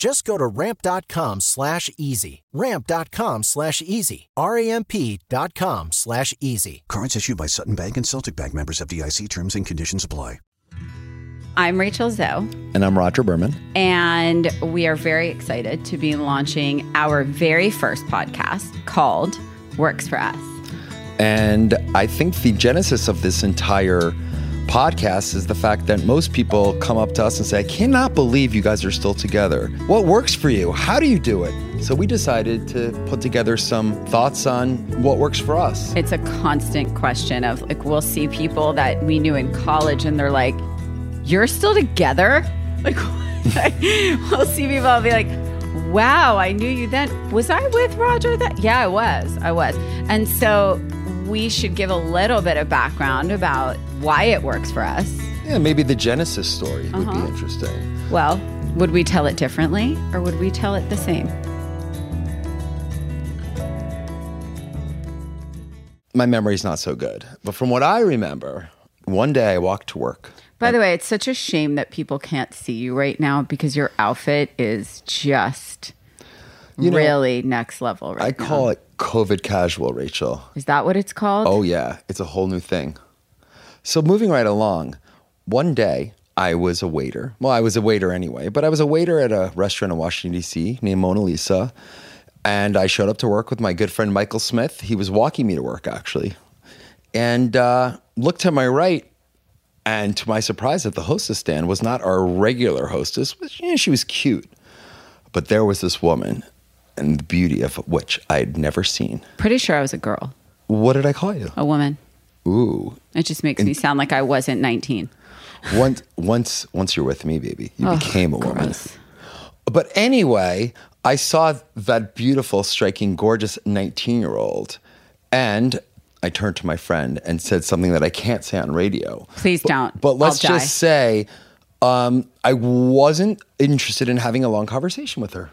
Just go to ramp.com slash easy. Ramp.com slash easy. R-A-M-P dot com slash easy. Cards issued by Sutton Bank and Celtic Bank members of FDIC terms and conditions apply. I'm Rachel Zoe, And I'm Rodger Berman. and we are very excited to be launching our very first podcast called Works for Us. And I think the genesis of this entire podcast is the fact that most people come up to us and say, I cannot believe you guys are still together. What works for you? How do you do it? So we decided to put together some thoughts on what works for us. It's a constant question of like, we'll see people that we knew in college and they're like, You're still together? Like, we'll see people be like, Wow, I knew you then. Was I with Rodger that? Yeah, I was. I was. And so we should give a little bit of background about why it works for us. Yeah, maybe the genesis story would Uh-huh. be interesting. Well, would we tell it differently or would we tell it the same? My memory's not so good. But from what I remember, one day I walked to work. By the way, it's such a shame that people can't see you right now because your outfit is just You know, really next level right now. I now. call it COVID casual, Rachel. Is that what it's called? Oh, yeah. It's a whole new thing. So, moving right along, one day I was a waiter. Well, I was a waiter anyway, but I was a waiter at a restaurant in Washington, D.C. named Mona Lisa. And I showed up to work with my good friend Michael Smith. He was walking me to work, actually. And uh, looked to my right. And to my surprise, at the hostess stand was not our regular hostess. She was cute. But there was this woman, and the beauty of which I had never seen. Pretty sure I was a girl, What did I call you? a woman. Ooh, It just makes me sound like I wasn't 19. once once once you're with me, baby, you became a woman. Gross. But anyway, I saw that beautiful, striking, gorgeous 19 year old, and I turned to my friend and said something that I can't say on radio. Please don't. But let's just say, um, I wasn't interested in having a long conversation with her.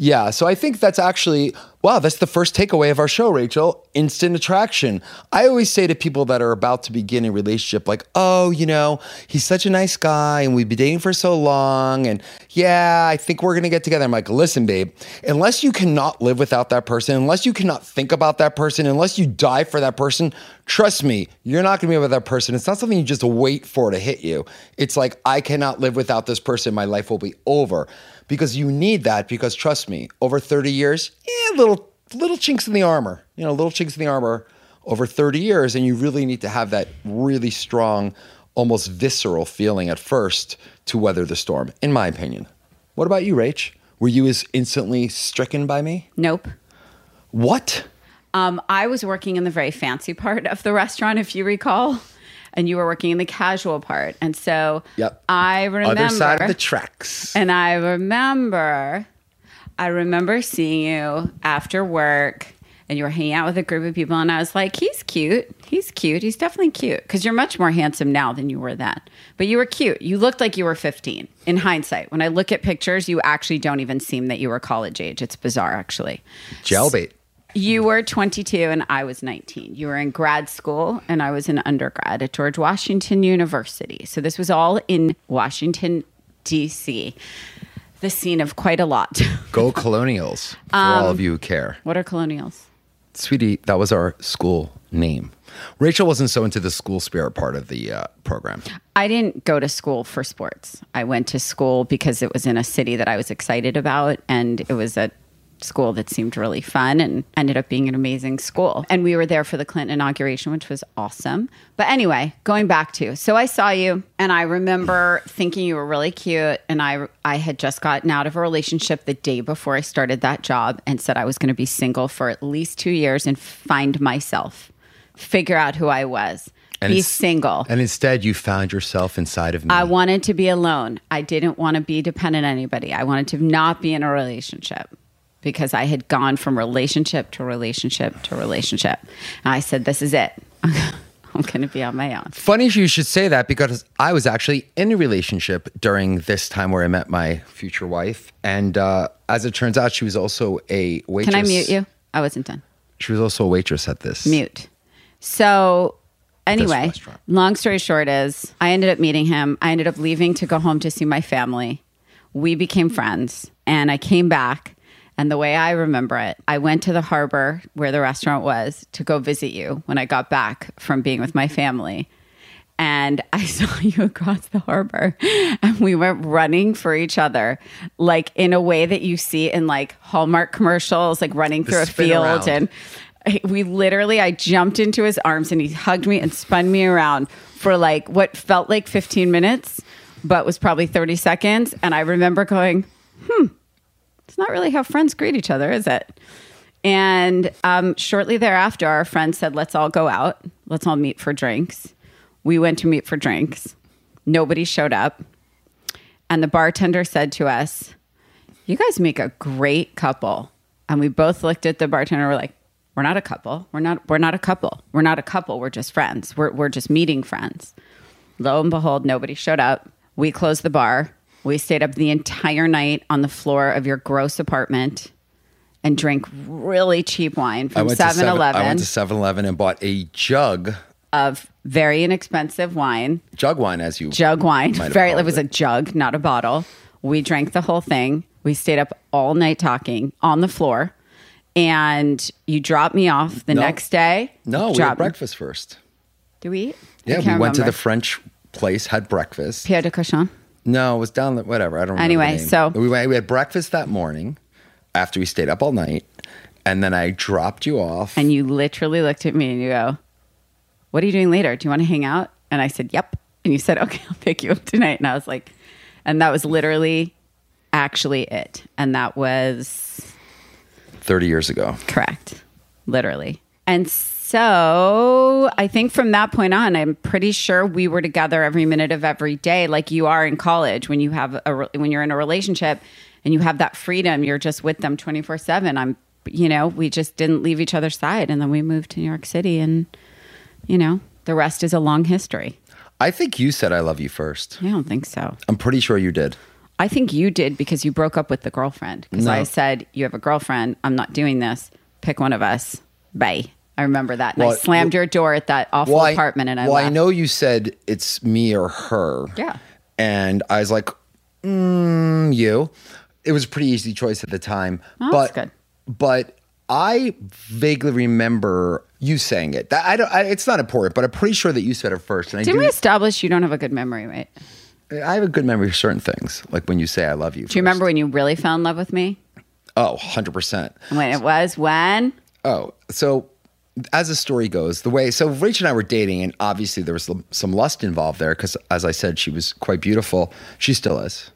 Yeah, so I think that's actually wow, that's the first takeaway of our show, Rachel. Instant attraction. I always say to people that are about to begin a relationship, like, oh, you know, he's such a nice guy and we've been dating for so long. And yeah, I think we're gonna get together. I'm like, listen, babe, unless you cannot live without that person, unless you cannot think about that person, unless you die for that person, trust me, you're not gonna be with that person. It's not something you just wait for to hit you. It's like, I cannot live without this person. My life will be over because you need that because trust me over 30 years yeah little little chinks in the armor you know little chinks in the armor. Over 30 years and you really need to have that really strong almost visceral feeling at first to weather the storm in my opinion. What about you rach? Were you as instantly stricken by me? Nope. what? Um, I was working in the very fancy part of the restaurant, if you recall, and you were working in the casual part. And so Yep. I remember. other side of the tracks And I remember, I remember seeing you after work and you were hanging out with a group of people. And I was like, he's cute. He's cute. He's definitely cute. Because you're much more handsome now than you were then. But you were cute. You looked like you were 15 in hindsight. When I look at pictures, you actually don't even seem that you were college age. It's bizarre, actually. jailbait You were 22 and I was 19. You were in grad school and I was in undergrad at George Washington University. So this was all in Washington, D.C., the scene of quite a lot. go colonials for all of you who care what are colonials? Sweetie, that was our school name. Rachel wasn't so into the school spirit part of the uh, program. I didn't go to school for sports. I went to school because it was in a city that I was excited about and it was a school that seemed really fun and ended up being an amazing school. And we were there for the Clinton inauguration, which was awesome. But anyway, going back to, so I saw you and I remember thinking you were really cute and I I had just gotten out of a relationship the day before I started that job and said I was going to be single for at least 2 years and find myself, figure out who I was. be single. And instead, you found yourself inside of me. I wanted to be alone. I didn't want to be dependent on anybody. I wanted to not be in a relationship because I had gone from relationship to relationship to relationship. And I said, This is it. I'm going to be on my own. Funny you should say that because I was actually in a relationship during this time where I met my future wife. And uh, as it turns out, she was also a waitress. Can I mute you? I wasn't done. She was also a waitress at this. Mute. So, anyway, long story short is I ended up meeting him. I ended up leaving to go home to see my family. We became friends, and I came back. And the way I remember it, I went to the harbor where the restaurant was to go visit you when I got back from being with my family. And I saw you across the harbor, and we went running for each other, like in a way that you see in like Hallmark commercials, like running through a field. around. And we literally, I jumped into his arms and he hugged me and spun me around for like what felt like 15 minutes, but was probably 30 seconds. And I remember going, hmm, it's not really how friends greet each other, is it? And um, shortly thereafter, our friend said, let's all go out. Let's all meet for drinks. We went to meet for drinks. Nobody showed up. And the bartender said to us, You guys make a great couple. And we both looked at the bartender. We're like, We're not a couple. We're not. We're not a couple. We're not a couple. We're just friends. We're we're just meeting friends. Lo and behold, nobody showed up. We closed the bar. We stayed up the entire night on the floor of your gross apartment and drank really cheap wine from 7 seven, Eleven I went to 7 Eleven and bought a jug, of very inexpensive wine jug wine, as you jug wine. Very, it was it. a jug, not a bottle. We drank the whole thing. We stayed up all night talking on the floor, and you dropped me off the No. next day. No, we had breakfast first. Do we? eat? Yeah, we can't went to the. French place, had breakfast. Pied de Cochon. No, it was down the whatever. I don't. remember Anyway, so- we went, we had breakfast that morning after we stayed up all night, and then I dropped you off. And you literally looked at me and you go, What are you doing later? Do you want to hang out? And I said, Yep. And you said, Okay, I'll pick you up tonight. And I was like, And that was literally actually it. And that was Thirty years ago. Correct. Literally. And so I think from that point on, I'm pretty sure we were together every minute of every day, like you are in college when you have a when you're in a relationship and you have that freedom. You're just with them 24 seven. I'm, you know, we just didn't leave each other's side, and then we moved to New York City, and you know, the rest is a long history. I think you said I love you first. I don't think so. I'm pretty sure you did. I think you did because you broke up with the girlfriend. Because No. I said, You have a girlfriend. I'm not doing this. Pick one of us. Bye. I remember that. And Well, I slammed your door at that awful Well, apartment and I well, left. I know you said it's me or her. Yeah. And I was like, mm, you. It was a pretty easy choice at the time. Oh, but good. but I vaguely remember you saying it. That I don't. I, it's not important, but I'm pretty sure that you said it first. And I Didn't do. we establish you don't have a good memory, right? I have a good memory of certain things, like when you say "I love you." Do you remember when you really fell in love with me? Oh, 100 percent. When it was when? Oh, so as the story goes, the way so Rachel and I were dating, and obviously there was some- lust involved there because, as I said, she was quite beautiful. She still is.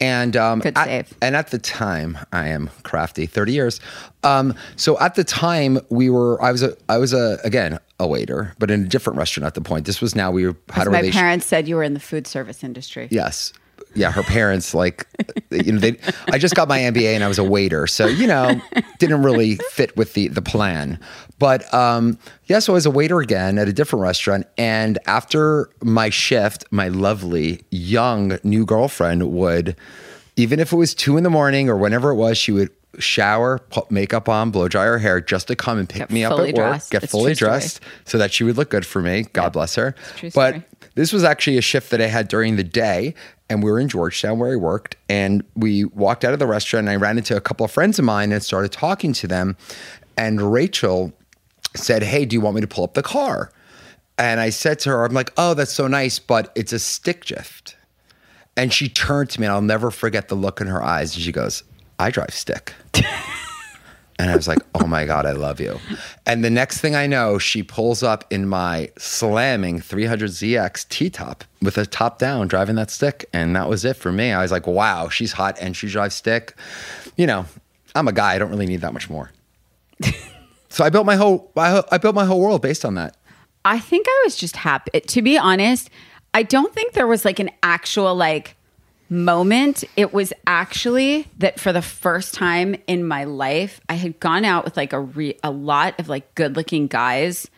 And um, Good at- and at the time, I am crafty, thirty years. Um, so at the time, we were. I was a. I was a again a waiter, but in a different restaurant at the point. This was now we were, had a My parents said you were in the food service industry. Yes. Yeah, her parents like you know they I just got my MBA and I was a waiter. So, you know, didn't really fit with the the plan. But um yeah, so I was a waiter again at a different restaurant and after my shift, my lovely young new girlfriend would even if it was 2 in the morning or whenever it was, she would shower, put makeup on, blow dry her hair just to come and pick Get me up at work, get It's fully true story. dressed so that she would look good for me. God bless her. But story. this was actually a shift that I had during the day, and we were in Georgetown where I worked. And we walked out of the restaurant, and I ran into a couple of friends of mine and started talking to them. And Rachel said, Hey, do you want me to pull up the car? And I said to her, I'm like, Oh, that's so nice, but it's a stick shift. And she turned to me, and I'll never forget the look in her eyes. And she goes, I drive stick. And I was like, oh my God, I love you. And the next thing I know, she pulls up in my slamming 300ZX T top with a top down driving that stick. And that was it for me. I was like, wow, she's hot and she drives stick. You know, I'm a guy, I don't really need that much more. so I built my whole I, I built my whole world based on that. I think I was just happy. To be honest, I don't think there was like an actual like moment. It was actually that for the first time in my life, I had gone out with like a re- a lot of like good-looking guys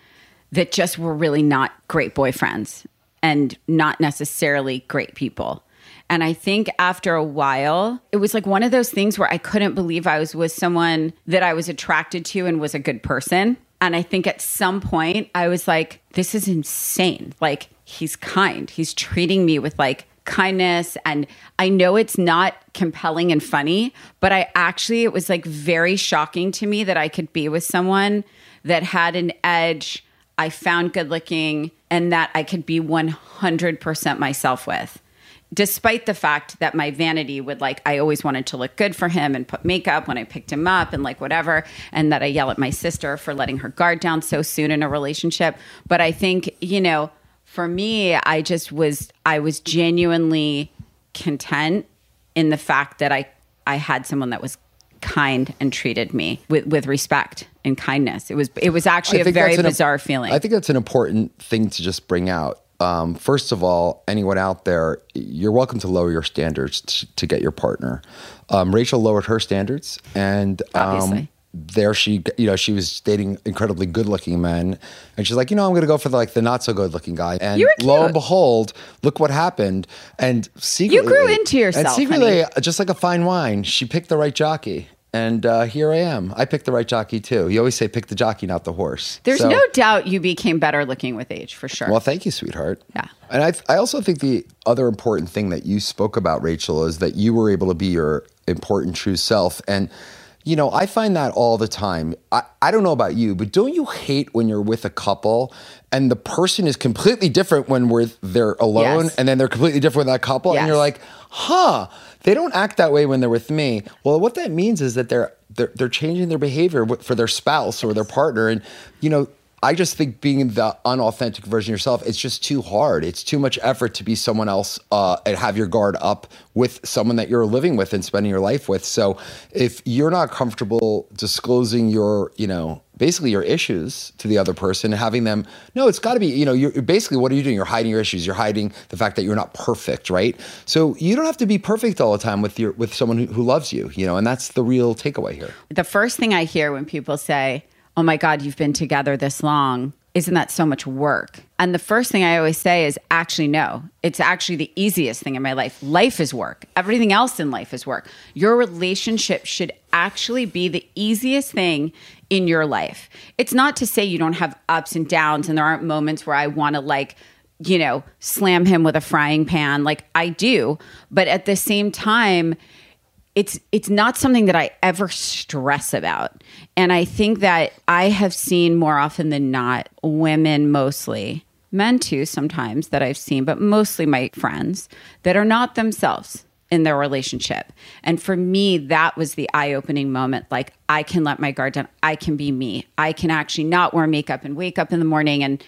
that just were really not great boyfriends and not necessarily great people. And I think after a while, it was like one of those things where I couldn't believe I was with someone that I was attracted to and was a good person. And I think at some point I was like, this is insane. Like, he's kind. He's treating me with like kindness. And I know it's not compelling and funny, but I actually, it was like very shocking to me that I could be with someone that had an edge, I found good looking, and that I could be 100% myself with despite the fact that my vanity would like I always wanted to look good for him and put makeup when I picked him up and like whatever and that I yell at my sister for letting her guard down so soon in a relationship but I think you know for me I just was I was genuinely content in the fact that I I had someone that was kind and treated me with with respect and kindness it was it was actually a very that's an- bizarre feeling I think that's an important thing to just bring out. Um, first of all, anyone out there, you're welcome to lower your standards to, to get your partner. Um, Rachel lowered her standards, and um, Obviously. There she, you know, she was dating incredibly good-looking men, and she's like, you know, I'm going to go for the, like the not so good-looking guy. And lo and behold, look what happened. And secretly, you grew into yourself, And secretly, honey. just like a fine wine, she picked the right jockey. And uh, here I am. I picked the right jockey too. You always say pick the jockey, not the horse. there's So- no doubt you became better looking with age for sure well, thank you, sweetheart. Yeah. And I, I also think the other important thing that you spoke about, Rachel, is that you were able to be your important true self. And, you know, I find that all the time. I, I don't know about you, but don't you hate when you're with a couple and the person is completely different when we're they're alone Yes. and then they're completely different with that couple and you're like, huh, they don't act that way when they're with me. Well, what that means is that they're they're, they're changing their behavior for their spouse or their partner. And, you know, I just think being the unauthentic version yourself, it's just too hard. It's too much effort to be someone else uh, and have your guard up with someone that you're living with and spending your life with. So if you're not comfortable disclosing your, you know, basically your issues to the other person and having them, no, it's got to be, you know, you're basically what are you doing? You're hiding your issues. You're hiding the fact that you're not perfect, right? So you don't have to be perfect all the time with your with someone who, who loves you, you know, and that's the real takeaway here. the first thing I hear when people say, "Oh my God, you've been together this long," isn't that so much work? And the first thing I always say is actually, no, it's actually the easiest thing in my life. Life is work. Everything else in life is work. Your relationship should actually be the easiest thing in your life. It's not to say you don't have ups and downs and there aren't moments where I want to like, you know, slam him with a frying pan. Like I do. But at the same time, it's it's not something that I ever stress about. And I think that I have seen more often than not women mostly, men too sometimes that I've seen, but mostly my friends that are not themselves in their relationship. And for me that was the eye-opening moment like I can let my guard down. I can be me. I can actually not wear makeup and wake up in the morning and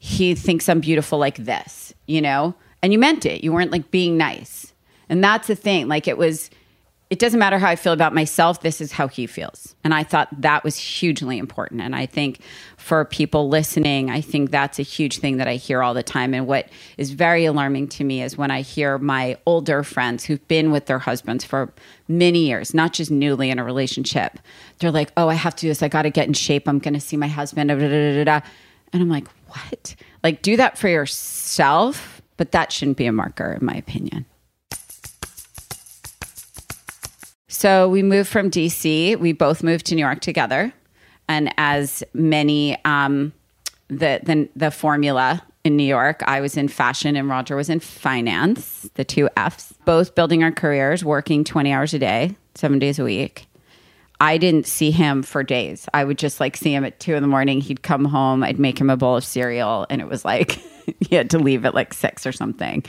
he thinks I'm beautiful like this, you know? And you meant it. You weren't like being nice. And that's the thing. Like it was it doesn't matter how I feel about myself, this is how he feels. And I thought that was hugely important. And I think for people listening, I think that's a huge thing that I hear all the time. And what is very alarming to me is when I hear my older friends who've been with their husbands for many years, not just newly in a relationship, they're like, oh, I have to do this. I got to get in shape. I'm going to see my husband. And I'm like, what? Like, do that for yourself. But that shouldn't be a marker, in my opinion. So we moved from DC. We both moved to New York together, and as many, um, the the the formula in New York, I was in fashion and Rodger was in finance. The two Fs, both building our careers, working twenty hours a day, seven days a week. I didn't see him for days. I would just like see him at two in the morning. He'd come home. I'd make him a bowl of cereal, and it was like he had to leave at like six or something.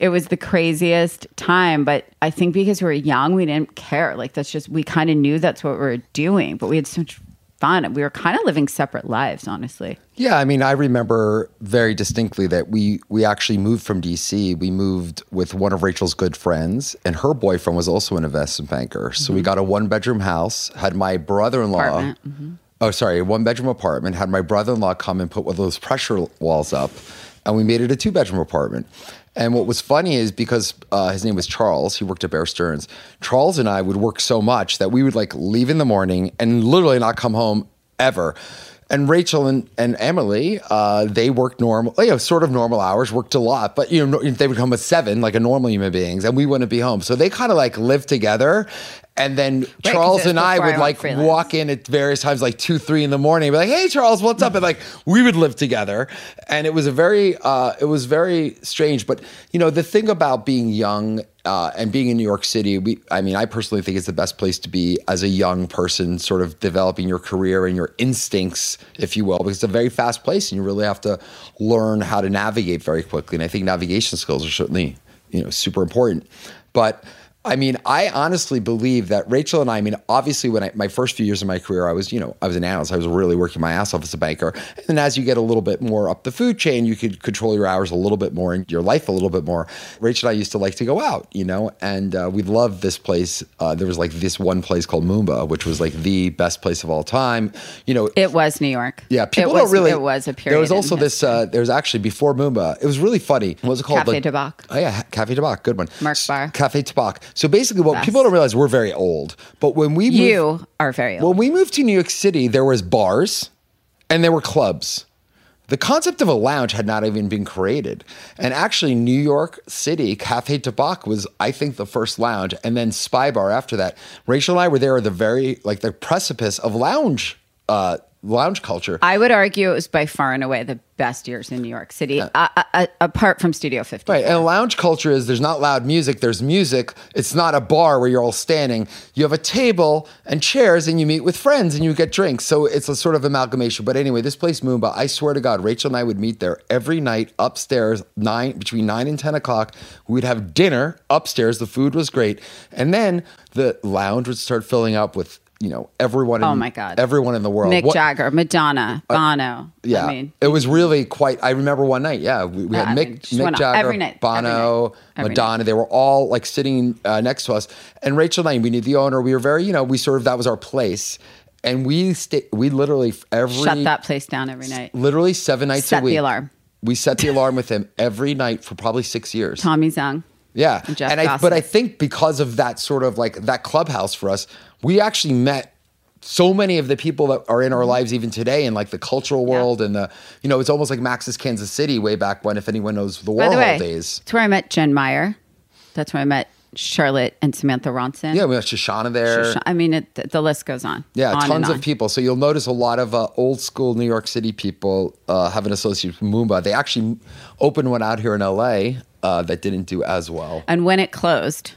It was the craziest time, but I think because we were young, we didn't care. Like that's just we kind of knew that's what we were doing, but we had so much fun. We were kind of living separate lives, honestly. Yeah, I mean, I remember very distinctly that we we actually moved from DC. We moved with one of Rachel's good friends, and her boyfriend was also an investment banker. So we mm-hmm. got a one bedroom house. Had my brother in law. Mm-hmm. Oh, sorry, one bedroom apartment. Had my brother in law come and put one of those pressure walls up, and we made it a two bedroom apartment. And what was funny is because uh, his name was Charles, he worked at Bear Stearns. Charles and I would work so much that we would like leave in the morning and literally not come home ever. And Rachel and, and Emily, uh, they worked normal, you know, sort of normal hours, worked a lot, but you know, they would come at seven, like a normal human beings, and we wouldn't be home. So they kind of like lived together. And then 'cause Charles and I would like freelance. walk in at various times, like two, three in the morning, be like, "Hey, Charles, what's up?" And like we would live together, and it was a very, uh, it was very strange. But you know, the thing about being young uh, and being in New York City, we, I mean, I personally think it's the best place to be as a young person, sort of developing your career and your instincts, if you will, because it's a very fast place, and you really have to learn how to navigate very quickly. And I think navigation skills are certainly, you know, super important. But I mean, I honestly believe that Rachel and I, I mean, obviously, when I, my first few years of my career, I was, you know, I was an analyst. I was really working my ass off as a banker. And then as you get a little bit more up the food chain, you could control your hours a little bit more and your life a little bit more. Rachel and I used to like to go out, you know, and uh, we loved this place. Uh, there was like this one place called Moomba, which was like the best place of all time. You know, It was New York. yeah, people it was, don't really. It was a period. There was also this. Uh, there was actually before Moomba. It was really funny. What was it called? Cafe Like- de Bac. Oh yeah, Cafe Tabac. Good one. Mark's Bar. Cafe Tabac. So basically, what people don't realize, we're very old. But when we moved, You are very old. when we moved to New York City, there was bars and there were clubs. The concept of a lounge had not even been created. And actually, New York City, Cafe Tabac was, I think, the first lounge, and then Spy Bar after that. Rachel and I were there at the very, like, the precipice of lounge, uh, lounge culture. I would argue it was by far and away the best years in New York City, uh, uh, uh, apart from Studio 50. Right, and lounge culture is there's not loud music, there's music. It's not a bar where you're all standing. You have a table and chairs, and you meet with friends and you get drinks. So it's a sort of amalgamation. But anyway, this place Moomba, I swear to God, Rachel and I would meet there every night upstairs, nine between nine and ten o'clock. We'd have dinner upstairs. The food was great, and then the lounge would start filling up with you know everyone. In, Oh my God. everyone in the world. Mick What- Jagger, Madonna, Bono. yeah, I mean, it was really quite. I remember one night. Yeah, we, we had I Mick, mean, Mick Jagger, every night, every Bono, night, every Madonna. They were all like sitting uh, next to us. And Rachel and I, we knew the owner. We were very, you know, we sort of that was our place. And we stay. We literally every shut that place down every night. literally seven nights Set a week. the alarm. We set the alarm with him every night for probably six years. Tommy Zung. Yeah, And Jeff I, but I think because of that sort of like that clubhouse for us, we actually met so many of the people that are in our lives even today in like the cultural world and the you know it's almost like Max's Kansas City way back when if anyone knows the By Warhol the way, days. that's where I met Jen Meyer. That's where I met Charlotte and Samantha Ronson. Yeah, we have Shoshana there. I mean, it, the list goes on. Yeah, on tons of people. So you'll notice a lot of uh, old school New York City people uh, have an association with Moomba. They actually opened one out here in LA uh, that didn't do as well. And when it closed,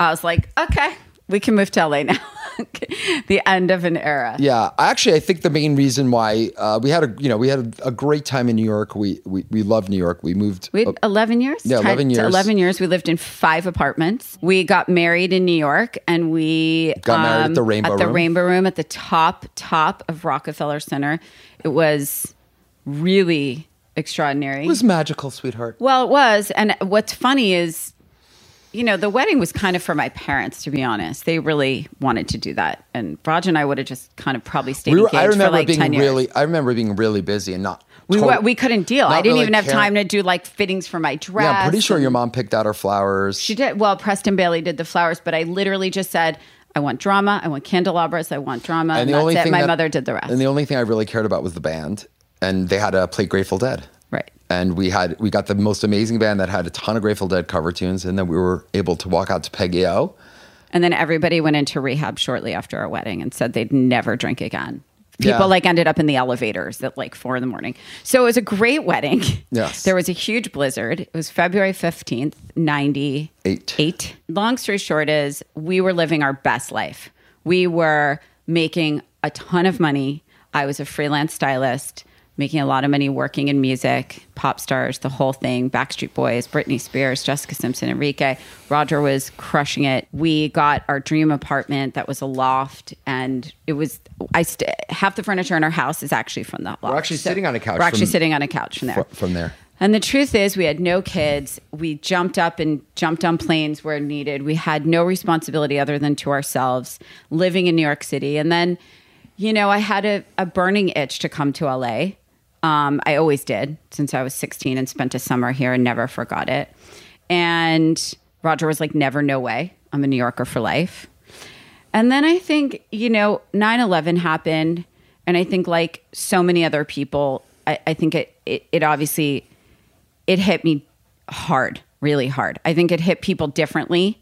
I was like, okay, we can move to LA now. the end of an era. Yeah, actually, I think the main reason why uh, we had a you know we had a, a great time in New York. We we, we love New York. We moved. We had 11 years? Yeah, 11 years. 11 years. We lived in five apartments. We got married in New York and we um, Got married at the Rainbow at the Room. Rainbow Room at the top, top of Rockefeller Center. It was really extraordinary. it was magical, sweetheart. well, it was. And what's funny is, you know, the wedding was kind of for my parents, to be honest. They really wanted to do that. And Raj and I would have just kind of probably stayed We were, engaged I remember like being 10 years. really. I remember being really busy and not. we, tot- we couldn't deal. I didn't really even have caring. time to do like fittings for my dress. Yeah, I'm pretty sure your mom picked out her flowers. She did. Well, Preston Bailey did the flowers, but I literally just said, I want drama. I want candelabras. I want drama. And, the that's only it. thing My that- mother did the rest. And the only thing I really cared about was the band, and they had to play Grateful Dead. And we had we got the most amazing band that had a ton of Grateful Dead cover tunes, and then we were able to walk out to Peggy O. And then everybody went into rehab shortly after our wedding and said they'd never drink again. People Yeah. like ended up in the elevators at like four in the morning. So it was a great wedding. Yes. There was a huge blizzard. It was February 15th, 98. Eight. Long story short is we were living our best life. We were making a ton of money. I was a freelance stylist, making a lot of money working in music, pop stars, the whole thing, Backstreet Boys, Britney Spears, Jessica Simpson, Enrique. Rodger was crushing it. We got our dream apartment that was a loft and it was I st- half the furniture in our house is actually from that loft. We're actually sitting on a couch We're actually from- sitting on a couch from there. fr- from there. And the truth is, we had no kids. We jumped up and jumped on planes where needed. We had no responsibility other than to ourselves, living in New York City. And then, you know, I had a, a burning itch to come to LA. Um, I always did since I was 16 and spent a summer here and never forgot it. And Rodger was like, never, no way. I'm a New Yorker for life. And then I think, you know, 9 11 happened. And I think, like so many other people, I, I think it, it, it obviously it hit me hard, really hard. I think it hit people differently.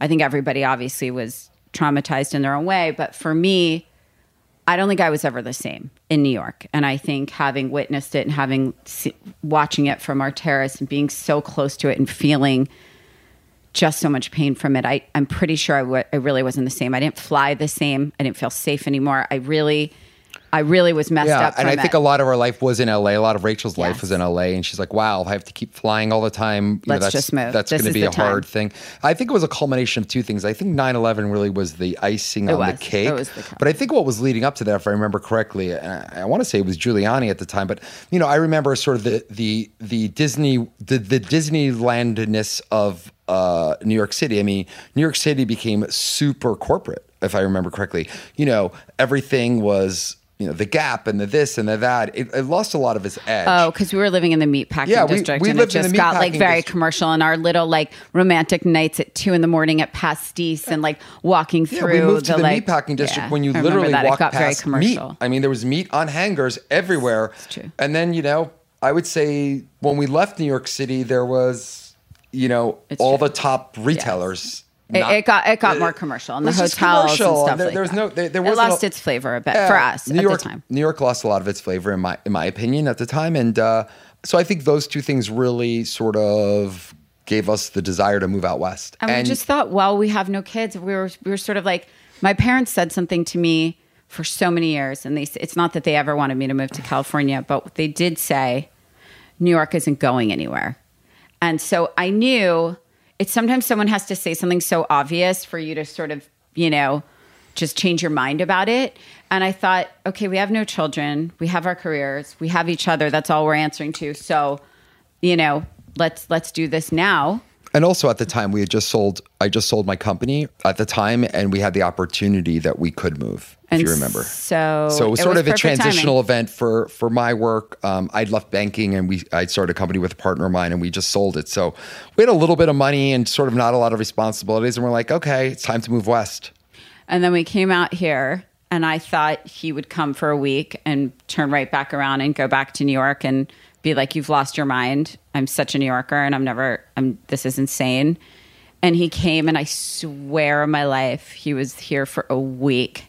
I think everybody obviously was traumatized in their own way. But for me, I don't think I was ever the same in New York. And I think having witnessed it and having watching it from our terrace and being so close to it and feeling just so much pain from it, I, I'm pretty sure I I really wasn't the same. I didn't fly the same. I didn't feel safe anymore. I really, I really was messed Yeah, up. and I from think it. a lot of our life was in LA. A lot of Rachel's life was in LA, and she's like, "Wow, I have to keep flying all the time. You Let's that's, just move. That's going to be a hard time." thing." I think it was a culmination of two things. I think 9/11 really was the icing It on was. the cake. It was the but I think what was leading up to that, if I remember correctly, I, I want to say it was Giuliani at the time. But you know, I remember sort of the the the Disney the the Disneylandness of uh, New York City. I mean, New York City became super corporate, if I remember correctly. You know, everything was. You know the Gap and the this and the that. It, it lost a lot of its edge. Oh, because we were living in the meatpacking Yeah, we- district, we and it the just got like very district. commercial. And our little like romantic nights at two in the morning at pastis and like walking Yeah, through. we moved to the, like, meatpacking district yeah, when you I literally walked it got very past commercial. meat. I mean, there was meat on hangers everywhere. true. And then you know, I would say when we left New York City, there was you know It's all true. the top retailers. It, not- it got it got more commercial, and the was hotels commercial, and stuff there, like there was that. no. There, there it wasn't lost a- its flavor a bit Yeah, for us New at York, the time. New York lost a lot of its flavor in my in my opinion at the time, and uh, so I think those two things really sort of gave us the desire to move out west. And, we just thought, well, we have no kids. We were we were sort of like my parents said something to me for so many years, and they it's not that they ever wanted me to move to California, but they did say New York isn't going anywhere. And so I knew it's sometimes someone has to say something so obvious for you to sort of, you know, just change your mind about it. And I thought, okay, we have no children, we have our careers, we have each other. That's all we're answering to. So, you know, let's let's do this now. And also at the time, we had just sold. I just sold my company at the time, and we had the opportunity that we could move. And if you remember, so so it was it sort was of a transitional timing. event for for my work. Um, I'd left banking, and we I'd started a company with a partner of mine, and we just sold it. So we had a little bit of money and sort of not a lot of responsibilities, and we're like, okay, it's time to move west. And then we came out here and I thought he would come for a week and turn right back around and go back to New York and be like, "You've lost your mind. I'm such a New Yorker, and I'm never. I'm. This is insane." And he came, and I swear on my life, he was here for a week,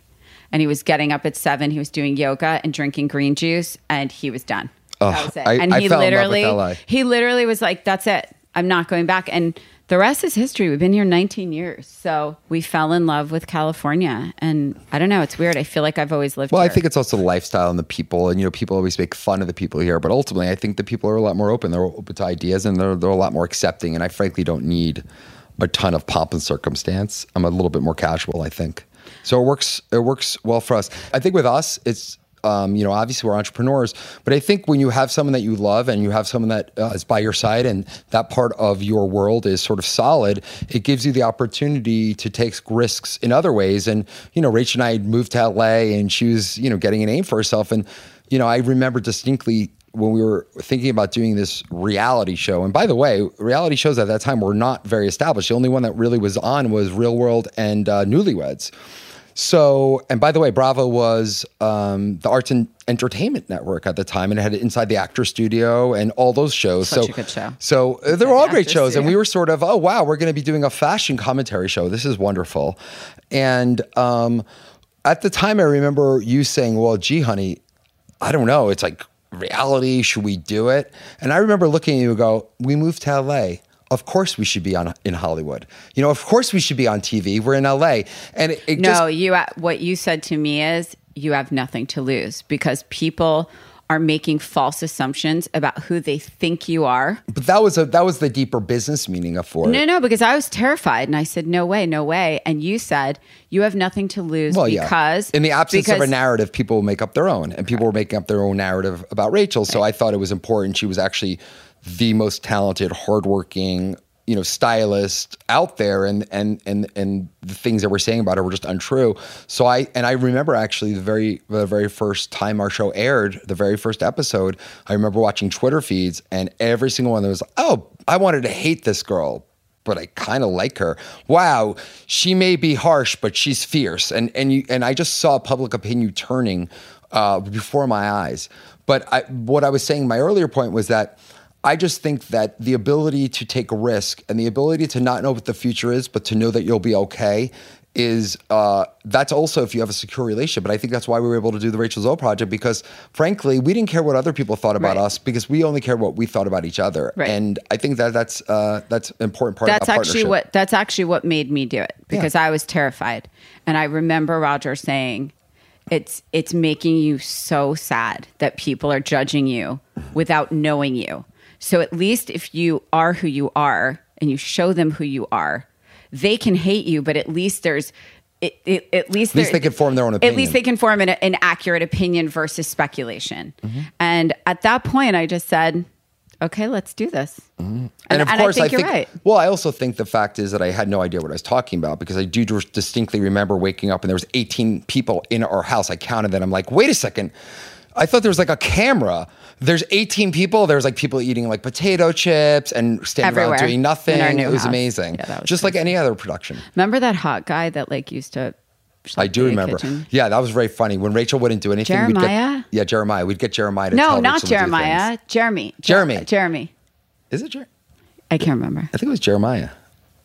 and he was getting up at seven. He was doing yoga and drinking green juice, and he was done. that was it. I- and I he fell in love with literally, he literally was like, "That's it. I'm not going back." And the rest is history. We've been here 19 years, so we fell in love with California. And I don't know. It's weird. I feel like I've always lived. Well, I think it's also the lifestyle and the people, and you know, people always make fun of the people here, but ultimately, I think the people are a lot more open. They're open to ideas, and they're they're a lot more accepting. And I frankly don't need a ton of pomp and circumstance. I'm a little bit more casual, I think. So it works. It works well for us. I think with us, it's. Um, you know, obviously we're entrepreneurs, but I think when you have someone that you love and you have someone that uh, is by your side and that part of your world is sort of solid, it gives you the opportunity to take risks in other ways. And, you know, Rachel and I moved to LA and she was, you know, getting a name for herself. And, you know, I remember distinctly when we were thinking about doing this reality show. And by the way, reality shows at that time were not very established. The only one that really was on was Real World and uh, Newlyweds. So, and by the way, Bravo was um, the arts and entertainment network at the time, and it had Inside the Actor Studio and all those shows. Such so, a good show. So uh, they were all the great shows, and we were sort of, oh wow, we're going to be doing a fashion commentary show. This is wonderful. And um, at the time, I remember you saying, "Well, gee, honey, I don't know. It's like reality. Should we do it?" And I remember looking at you and go, "We moved to LA." Of course, we should be on in Hollywood. You know, of course, we should be on TV. We're in LA, and it, it No, just you. Uh, what you said to me is you have nothing to lose because people are making false assumptions about who they think you are. But that was a that was the deeper business meaning of for it. No, no, because I was terrified and I said, "No way, no way." And you said you have nothing to lose Well, yeah. because in the absence of a narrative, people will make up their own, and people were making up their own narrative about Rachel. So I thought it was important. She was actually the most talented, hardworking, you know, stylist out there, and and and and the things that we're saying about her were just untrue. So I and I remember actually the very the very first time our show aired, the very first episode, I remember watching Twitter feeds, and every single one that was, oh, I wanted to hate this girl but I kind of like her. Wow, she may be harsh, but she's fierce. And and you and I just saw public opinion turning uh, before my eyes. But I, what I was saying, my earlier point was that I just think that the ability to take a risk and the ability to not know what the future is, but to know that you'll be okay. Is uh, that's also if you have a secure relationship, but I think that's why we were able to do the Rachel Zoe project because, frankly, we didn't care what other people thought about Right. us because we only cared what we thought about each other, Right. and I think that that's uh, that's an important part. that's actually what that's actually what made me do it because I was terrified. And I remember Rodger saying, "It's it's making you so sad that people are judging you without knowing you. So at least if you are who you are and you show them who you are, they can hate you, but at least there's." It, it, at least, At least they can form their own opinion. At least they can form an, an accurate opinion versus speculation. Mm-hmm. And at that point, I just said, "Okay, let's do this." And, of and course, I think you're right. Well, I also think the fact is that I had no idea what I was talking about because I do distinctly remember waking up and there was 18 people in our house. I counted that. I'm like, wait a second. I thought there was like a camera. There's 18 people. There's like people eating like potato chips and standing Everywhere around doing nothing. in our new it was house. amazing. Yeah, that was Just like any other production. Remember that hot guy that like used to? I do remember. kitchen? Yeah, that was very funny. When Rachel wouldn't do anything, we'd Jeremiah? get yeah, Jeremiah. We'd get Jeremiah to No, not Rachel Jeremiah. Jeremy. Jeremy. Jeremy. Is it Jer? I can't remember. I think it was Jeremiah.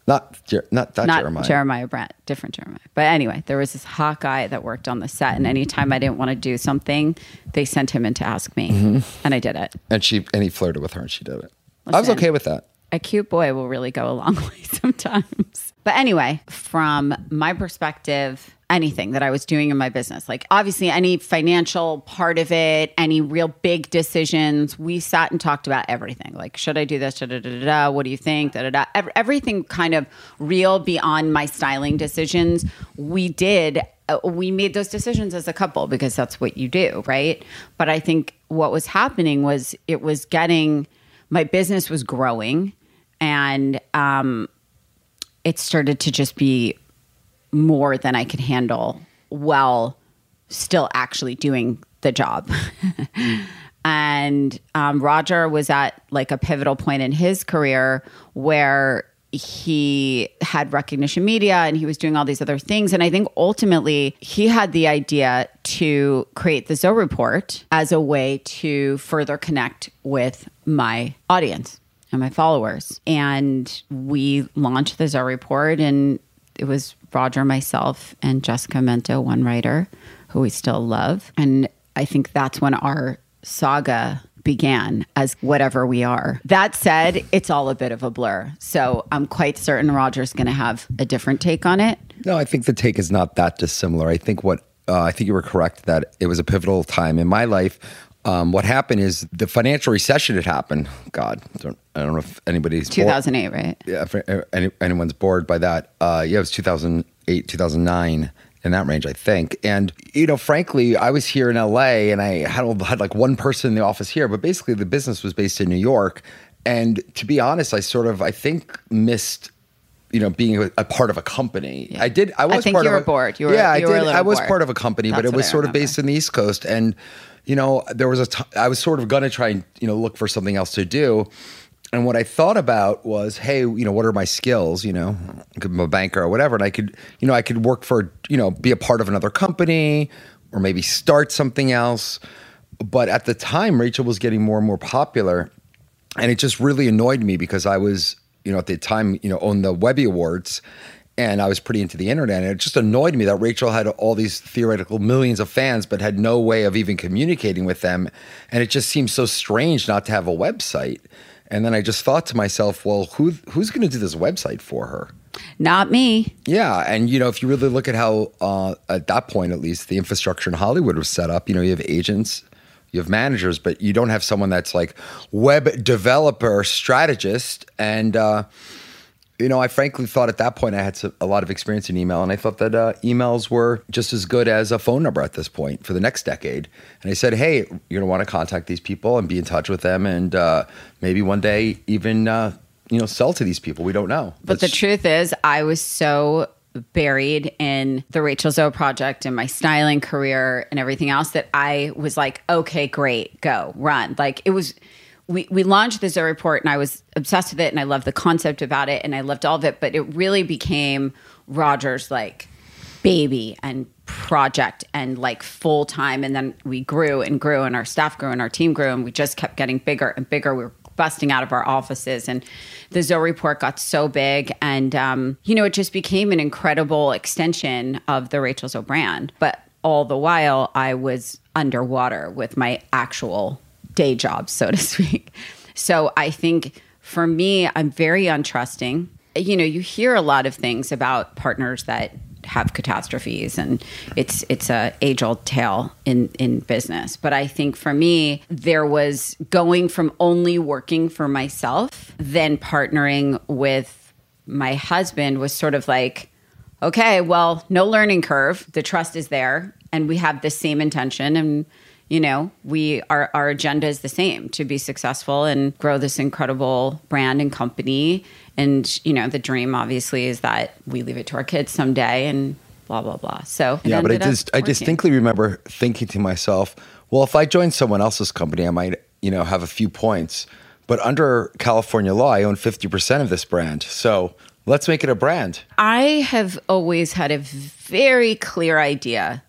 Not Jer- not that Not Jeremiah. Jeremiah. Brent. Different Jeremiah. But anyway, there was this hot guy that worked on the set, and anytime I didn't want to do something, they sent him in to ask me, Mm-hmm. and I did it. and she and he flirted with her and she did it. I was okay with that. a cute boy will really go a long way sometimes. But anyway, from my perspective, anything that I was doing in my business, like obviously any financial part of it, any real big decisions, we sat and talked about everything. Like, should I do this? Da, da, da, da. What do you think? Da, da, da. Ev- Everything kind of real beyond my styling decisions. We did. Uh, we made those decisions as a couple because that's what you do, right? But I think what was happening was it was getting my business was growing and um, it started to just be more than I could handle while still actually doing the job. and um, Rodger was at like a pivotal point in his career where he had recognition media and he was doing all these other things. And I think ultimately he had the idea to create the Zoe Report as a way to further connect with my audience and my followers. And we launched the Zoe Report, and it was Rodger, myself, and Jessica Mento, one writer who we still love. And I think that's when our saga began as whatever we are. That said, it's all a bit of a blur. So I'm quite certain Rodger's going to have a different take on it. No, I think the take is not that dissimilar. I think what uh, I think you were correct that it was a pivotal time in my life. Um, what happened is the financial recession had happened. God, don't, I don't know if anybody's 2008, bored. right? Yeah, if any, anyone's bored by that. Uh, yeah, it was 2008, 2009 in that range, I think. And you know, frankly, I was here in LA, and I had had like one person in the office here, but basically the business was based in New York. And to be honest, I sort of I think missed you know, being a, a, part of a company. Yeah. I did. I was I think part you were of a, bored. You were, yeah, you I did. I was bored. part of a company, That's but it was sort of based in the East Coast, and you know, there was a. T- I was sort of to try and you know look for something else to do, and what I thought about was, hey, you know, what are my skills? You know, I'm a banker or whatever, and I could, you know, I could work for, you know, be a part of another company or maybe start something else. But at the time, Rachel was getting more and more popular, and it just really annoyed me because I was, you know, at the time, you know, on the Webby Awards, and I was pretty into the internet. And it just annoyed me that Rachel had all these theoretical millions of fans, but had no way of even communicating with them. And it just seemed so strange not to have a website. And then I just thought to myself, well, who who's going to do this website for her? Not me. Yeah, and you know, if you really look at how uh, at that point, at least, the infrastructure in Hollywood was set up, you know, you have agents, you have managers, but you don't have someone that's like web developer, strategist, and uh, you know, I frankly thought at that point I had a lot of experience in email, and I thought that uh, emails were just as good as a phone number at this point for the next decade. And I said, hey, you're gonna want to contact these people and be in touch with them, and uh, maybe one day even uh, you know sell to these people. We don't know. But That's- the truth is, I was so buried in the Rachel Zoe project and my styling career and everything else that I was like, okay, great, go run. Like it was we, we launched the Zoe report and I was obsessed with it and I loved the concept about it and I loved all of it, but it really became Rodger's like baby and project and like full time. And then we grew and grew and our staff grew and our team grew and we just kept getting bigger and bigger. We were busting out of our offices and the Zoe report got so big and um, you know it just became an incredible extension of the Rachel Zoe brand. But all the while I was underwater with my actual day job, so to speak. So I think for me, I'm very untrusting. You know, you hear a lot of things about partners that have catastrophes and it's it's a age old tale in in business but i think for me there was going from only working for myself then partnering with my husband was sort of like okay well no learning curve the trust is there and we have the same intention and you know we our, our agenda is the same to be successful and grow this incredible brand and company. And you know the dream obviously is that we leave it to our kids someday and blah blah blah. So yeah but I, just, I distinctly remember thinking to myself well if i join someone else's company i might you know have a few points. But under california law i own 50% of this brand. So let's make it a brand. I have always had a very clear idea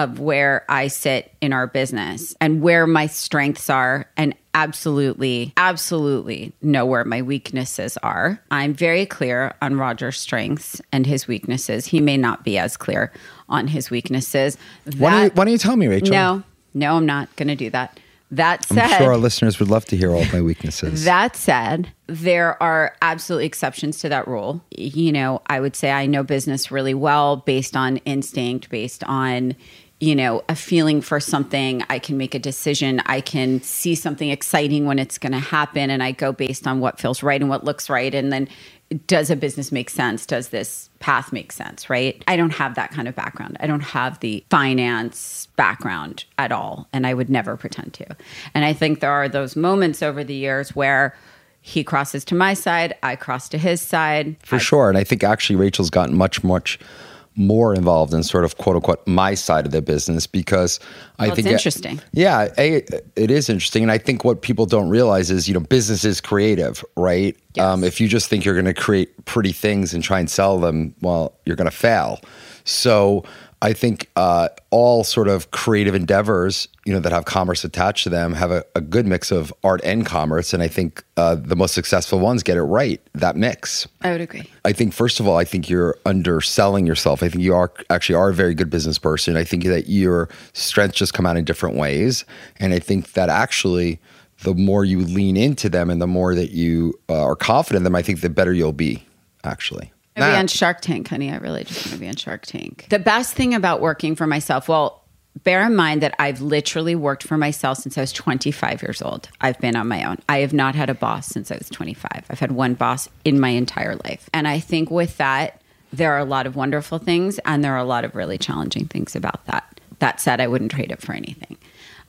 of where I sit in our business and where my strengths are and absolutely absolutely know where my weaknesses are. I'm very clear on Rodger's strengths and his weaknesses. He may not be as clear on his weaknesses. That, why, don't you, why don't you tell me, Rachel? No, no, I'm not going to do that. That said, I'm sure our listeners would love to hear all of my weaknesses. that said, there are absolutely exceptions to that rule. You know, I would say I know business really well based on instinct, based on you know, a feeling for something, I can make a decision, I can see something exciting when it's going to happen, and I go based on what feels right and what looks right. And then, does a business make sense? Does this path make sense? Right? I don't have that kind of background. I don't have the finance background at all, and I would never pretend to. And I think there are those moments over the years where, he crosses to my side, I cross to his side. For I- sure. And I think actually Rachel's gotten much, much more involved in sort of quote unquote my side of the business because I Well, it's think interesting. yeah, a, it is interesting, and I think what people don't realize is you know business is creative, right? Um, if you just think you're going to create pretty things and try and sell them, well, you're going to fail. So I think uh, all sort of creative endeavors, you know, that have commerce attached to them, have a, a good mix of art and commerce, and I think uh, the most successful ones get it right. That mix. I would agree. I think first of all, I think you're underselling yourself. I think you are actually are a very good business person. I think that your strengths just come out in different ways, and I think that actually, the more you lean into them and the more that you uh, are confident in them, I think the better you'll be. Actually, Maybe Nah. on Shark Tank, honey. I really just want to be on Shark Tank. The best thing about working for myself, well, bear in mind that I've literally worked for myself since I was 25 years old. I've been on my own. I have not had a boss since I was 25. I've had one boss in my entire life. And I think with that, there are a lot of wonderful things and there are a lot of really challenging things about that. That said, I wouldn't trade it for anything.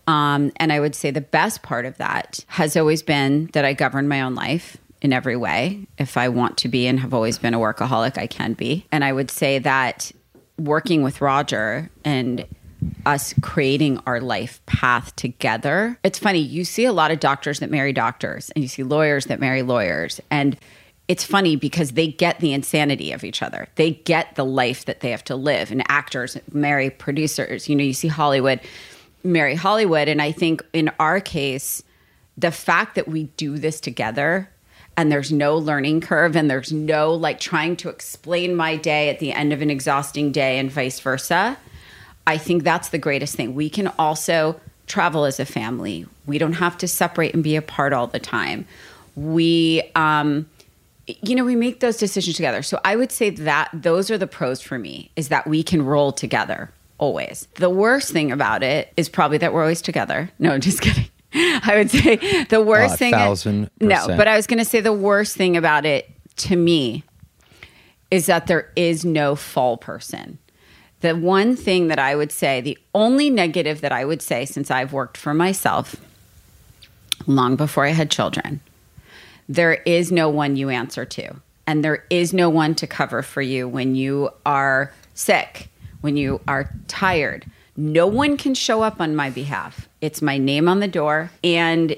Um, and I would say the best part of that has always been that I govern my own life in every way. If I want to be and have always been a workaholic, I can be. And I would say that working with Rodger and us creating our life path together. It's funny, you see a lot of doctors that marry doctors, and you see lawyers that marry lawyers. And it's funny because they get the insanity of each other. They get the life that they have to live. And actors marry producers. You know, you see Hollywood marry Hollywood. And I think in our case, the fact that we do this together and there's no learning curve and there's no like trying to explain my day at the end of an exhausting day and vice versa. I think that's the greatest thing. We can also travel as a family. We don't have to separate and be apart all the time. We, um, you know, we make those decisions together. So I would say that those are the pros for me is that we can roll together always. The worst thing about it is probably that we're always together. No, just kidding. I would say the worst A thing. thousand No, but I was going to say the worst thing about it to me is that there is no fall person. The one thing that I would say, the only negative that I would say since I've worked for myself long before I had children, there is no one you answer to. And there is no one to cover for you when you are sick, when you are tired. No one can show up on my behalf. It's my name on the door. And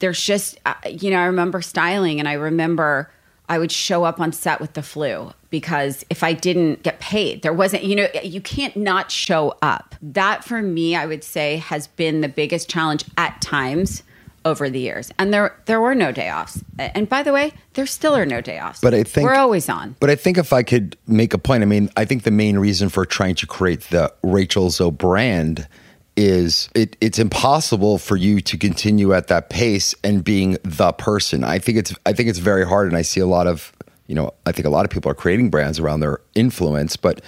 there's just, uh, you know, I remember styling and I remember I would show up on set with the flu because if I didn't get paid, there wasn't, you know, you can't not show up. That for me, I would say has been the biggest challenge at times over the years. And there there were no day offs. And by the way, there still are no day offs. But I think we're always on. But I think if I could make a point, I mean, I think the main reason for trying to create the Rachel Zoe brand is it, it's impossible for you to continue at that pace and being the person. I think it's I think it's very hard, and I see a lot of you know I think a lot of people are creating brands around their influence, but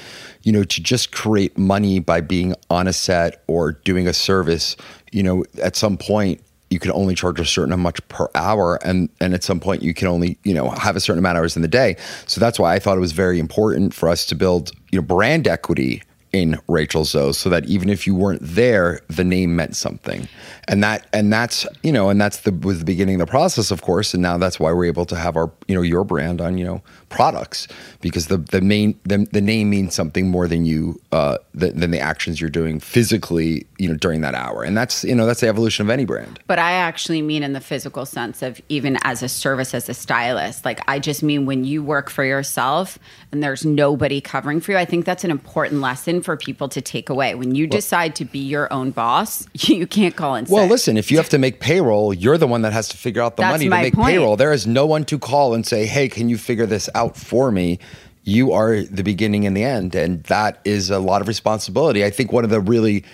you know to just create money by being on a set or doing a service, you know, at some point you can only charge a certain amount per hour and and at some point you can only you know have a certain amount of hours in the day so that's why i thought it was very important for us to build you know brand equity in Rachel Zoe so that even if you weren't there the name meant something. And that and that's you know and that's the was the beginning of the process of course and now that's why we're able to have our you know your brand on you know products because the the main the, the name means something more than you uh than, than the actions you're doing physically you know during that hour and that's you know that's the evolution of any brand But I actually mean in the physical sense of even as a service as a stylist. Like I just mean when you work for yourself and there's nobody covering for you. I think that's an important lesson for people to take away. When you decide to be your own boss, you can't call in sick. Well, listen, if you have to make payroll, you're the one that has to figure out the That's money to make point. payroll. There is no one to call and say, "Hey, can you figure this out for me?" You are the beginning and the end, and that is a lot of responsibility. I think one of the really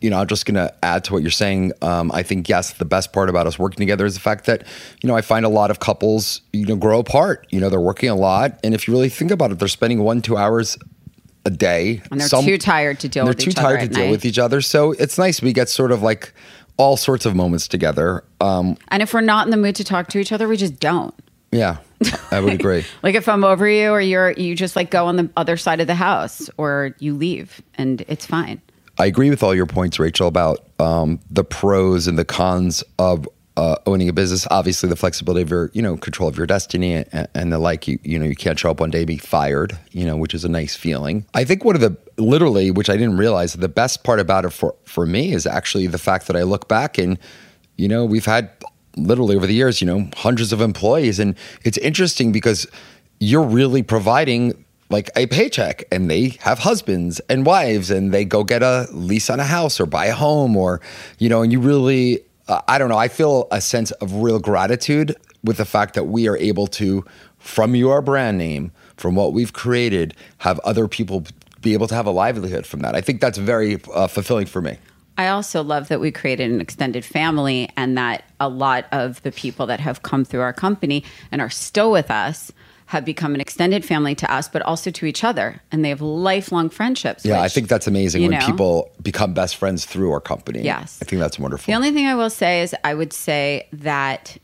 you know, I'm just going to add to what you're saying. Um, I think yes, the best part about us working together is the fact that you know I find a lot of couples you know grow apart. You know, they're working a lot, and if you really think about it, they're spending one two hours a day, And they're too tired to deal they're with too tired to deal night. with each other. So it's nice we get sort of like all sorts of moments together. Um, and if we're not in the mood to talk to each other, we just don't. Yeah, I would agree. Like if I'm over you or you're you just like go on the other side of the house or you leave and it's fine. I agree with all your points, Rachel, about um, the pros and the cons of uh, owning a business, obviously the flexibility of your, you know, control of your destiny and, and the like. You, you know, you can't show up one day and be fired, you know, which is a nice feeling. I think one of the literally, which I didn't realize, the best part about it for for me is actually the fact that I look back and, you know, we've had literally over the years, you know, hundreds of employees, and it's interesting because you're really providing like a paycheck and they have husbands and wives and they go get a lease on a house or buy a home or you know and you really uh, i don't know i feel a sense of real gratitude with the fact that we are able to from your brand name from what we've created have other people be able to have a livelihood from that. I think that's very uh, fulfilling for me I also love that we created an extended family and that a lot of the people that have come through our company and are still with us have become an extended family to us, but also to each other. And they have lifelong friendships. yeah i think that's amazing when know, people become best friends through our company Yes. i think that's wonderful The only thing I will say is I would say that,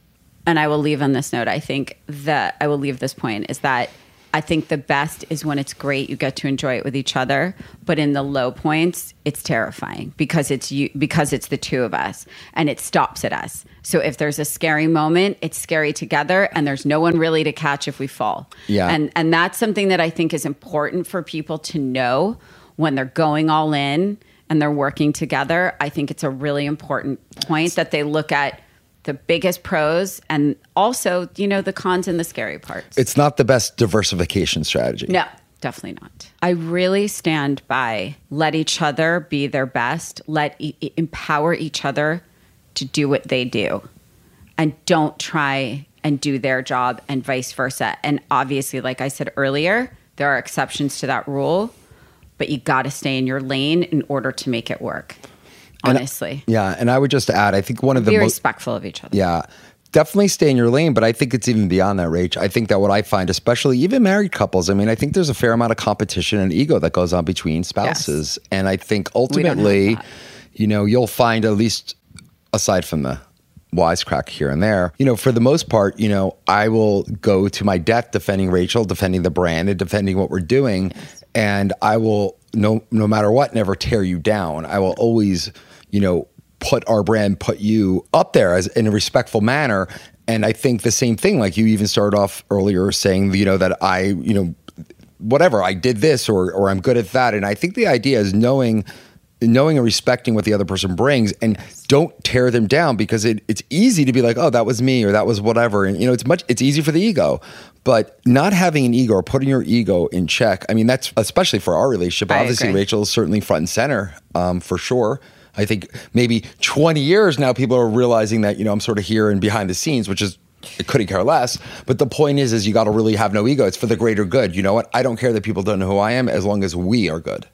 and I will leave on this note, I think that I will leave this point is that I think the best is when it's great, you get to enjoy it with each other. But in the low points, it's terrifying because it's you because it's the two of us and it stops at us. So if there's a scary moment, it's scary together and there's no one really to catch if we fall. Yeah. And and that's something that I think is important for people to know when they're going all in and they're working together. I think it's a really important point that they look at the biggest pros and also, you know, the cons and the scary parts. it's not the best diversification strategy no, definitely not. I really stand by let each other be their best, let e- empower each other to do what they do and don't try and do their job and vice versa. And obviously, like I said earlier, there are exceptions to that rule, but you got to stay in your lane in order to make it work. Honestly, yeah and i would just add i think one of the be most respectful of each other. Yeah. Definitely stay in your lane, but I think it's even beyond that, Rach. I think that what I find, especially even married couples, I mean, I think there's a fair amount of competition and ego that goes on between spouses. Yes. And I think ultimately, you know, you'll find at least aside from the wisecrack here and there, you know, for the most part, you know, I will go to my death defending Rachel, defending the brand and defending what we're doing. Yes. And I will no no matter what, never tear you down. I will always, you know, put our brand, put you up there as in a respectful manner. And I think the same thing, like you even started off earlier saying, you know, that I, you know, whatever, I did this or or I'm good at that. And I think the idea is knowing knowing and respecting what the other person brings and don't tear them down because it, it's easy to be like oh that was me or that was whatever and you know it's much it's easy for the ego but not having an ego or putting your ego in check i mean that's especially for our relationship I obviously agree. rachel is certainly front and center um, for sure i think maybe 20 years now people are realizing that you know i'm sort of here and behind the scenes which is it couldn't care less. But the point is is you got to really have no ego. It's for the greater good. You know what? I don't care that people don't know who i am as long as we are good.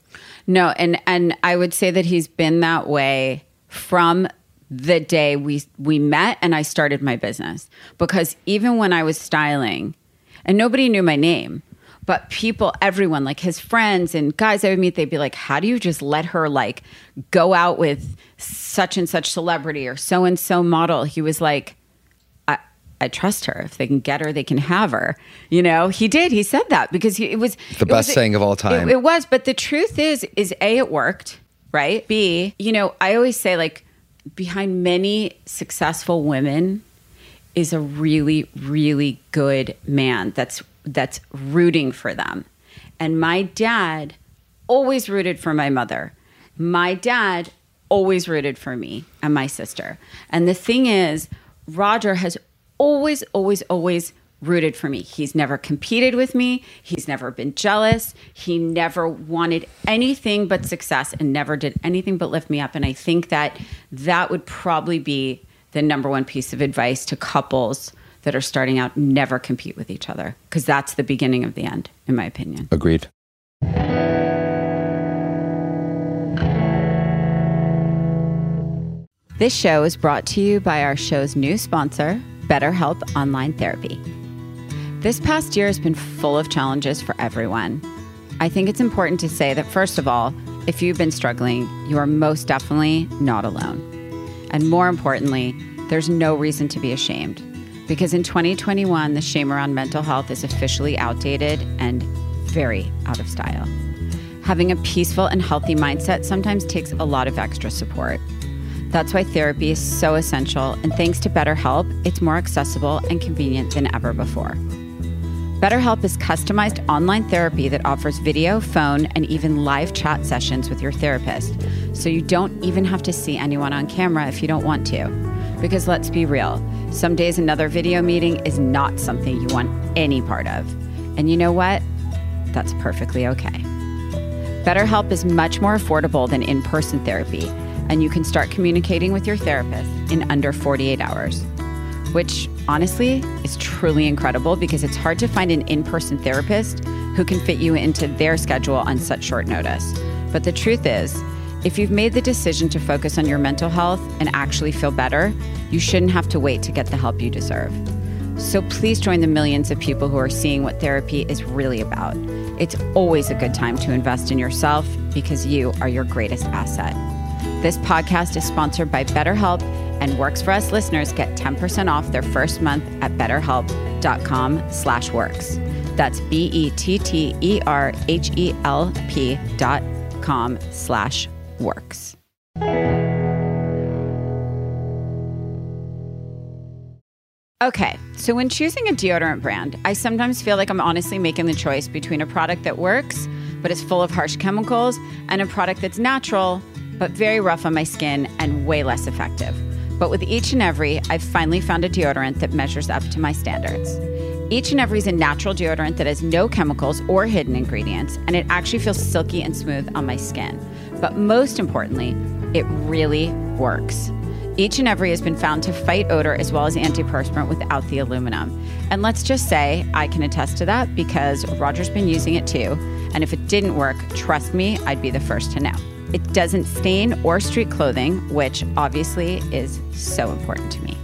No, and and I would say that he's been that way from the day we we met and I started my business. Because even when I was styling, and nobody knew my name, but people, everyone, like his friends and guys I would meet, they'd be like, "How do you just let her like go out with such and such celebrity or so and so model?" He was like. I, I trust her. If they can get her, they can have her. You know, he did. He said that because he, it was The it best was- saying of all time. It, it was, but the truth is, is a it worked, right? B, you know, I always say like behind many successful women is a really, really good man that's that's rooting for them. And my dad always rooted for my mother. My dad always rooted for me and my sister. And the thing is, Rodger has always, always, always rooted for me. He's never competed with me. He's never been jealous. He never wanted anything but success and never did anything but lift me up. And I think that that would probably be the number one piece of advice to couples that are starting out never compete with each other because that's the beginning of the end, in my opinion. agreed This show is brought to you by our show's new sponsor, BetterHelp Online Therapy. This past year has been full of challenges for everyone. I think it's important to say that, first of all, if you've been struggling, you are most definitely not alone. And more importantly, there's no reason to be ashamed because in 2021, the shame around mental health is officially outdated and very out of style. Having a peaceful and healthy mindset sometimes takes a lot of extra support. That's why therapy is so essential, and thanks to BetterHelp, it's more accessible and convenient than ever before. BetterHelp is customized online therapy that offers video, phone, and even live chat sessions with your therapist, so you don't even have to see anyone on camera if you don't want to. Because let's be real, some days another video meeting is not something you want any part of. And you know what? That's perfectly okay. BetterHelp is much more affordable than in person therapy, and you can start communicating with your therapist in under 48 hours, which honestly is truly incredible because it's hard to find an in person therapist who can fit you into their schedule on such short notice. But the truth is, if you've made the decision to focus on your mental health and actually feel better, you shouldn't have to wait to get the help you deserve. So please join the millions of people who are seeing what therapy is really about. It's always a good time to invest in yourself because you are your greatest asset. This podcast is sponsored by BetterHelp, and Works For Us listeners get 10% off their first month at betterhelp.com slash works. That's B-E-T-T-E-R-H-E-L-P dot com slash works. Okay, so when choosing a deodorant brand, I sometimes feel like I'm honestly making the choice between a product that works but is full of harsh chemicals and a product that's natural but very rough on my skin and way less effective. But with each and every, I've finally found a deodorant that measures up to my standards. Each and every is a natural deodorant that has no chemicals or hidden ingredients, and it actually feels silky and smooth on my skin. But most importantly, it really works. Each and every has been found to fight odor as well as antiperspirant without the aluminum. And let's just say I can attest to that because Rodger's been using it too. And if it didn't work, trust me, I'd be the first to know. It doesn't stain or streak clothing, which obviously is so important to me.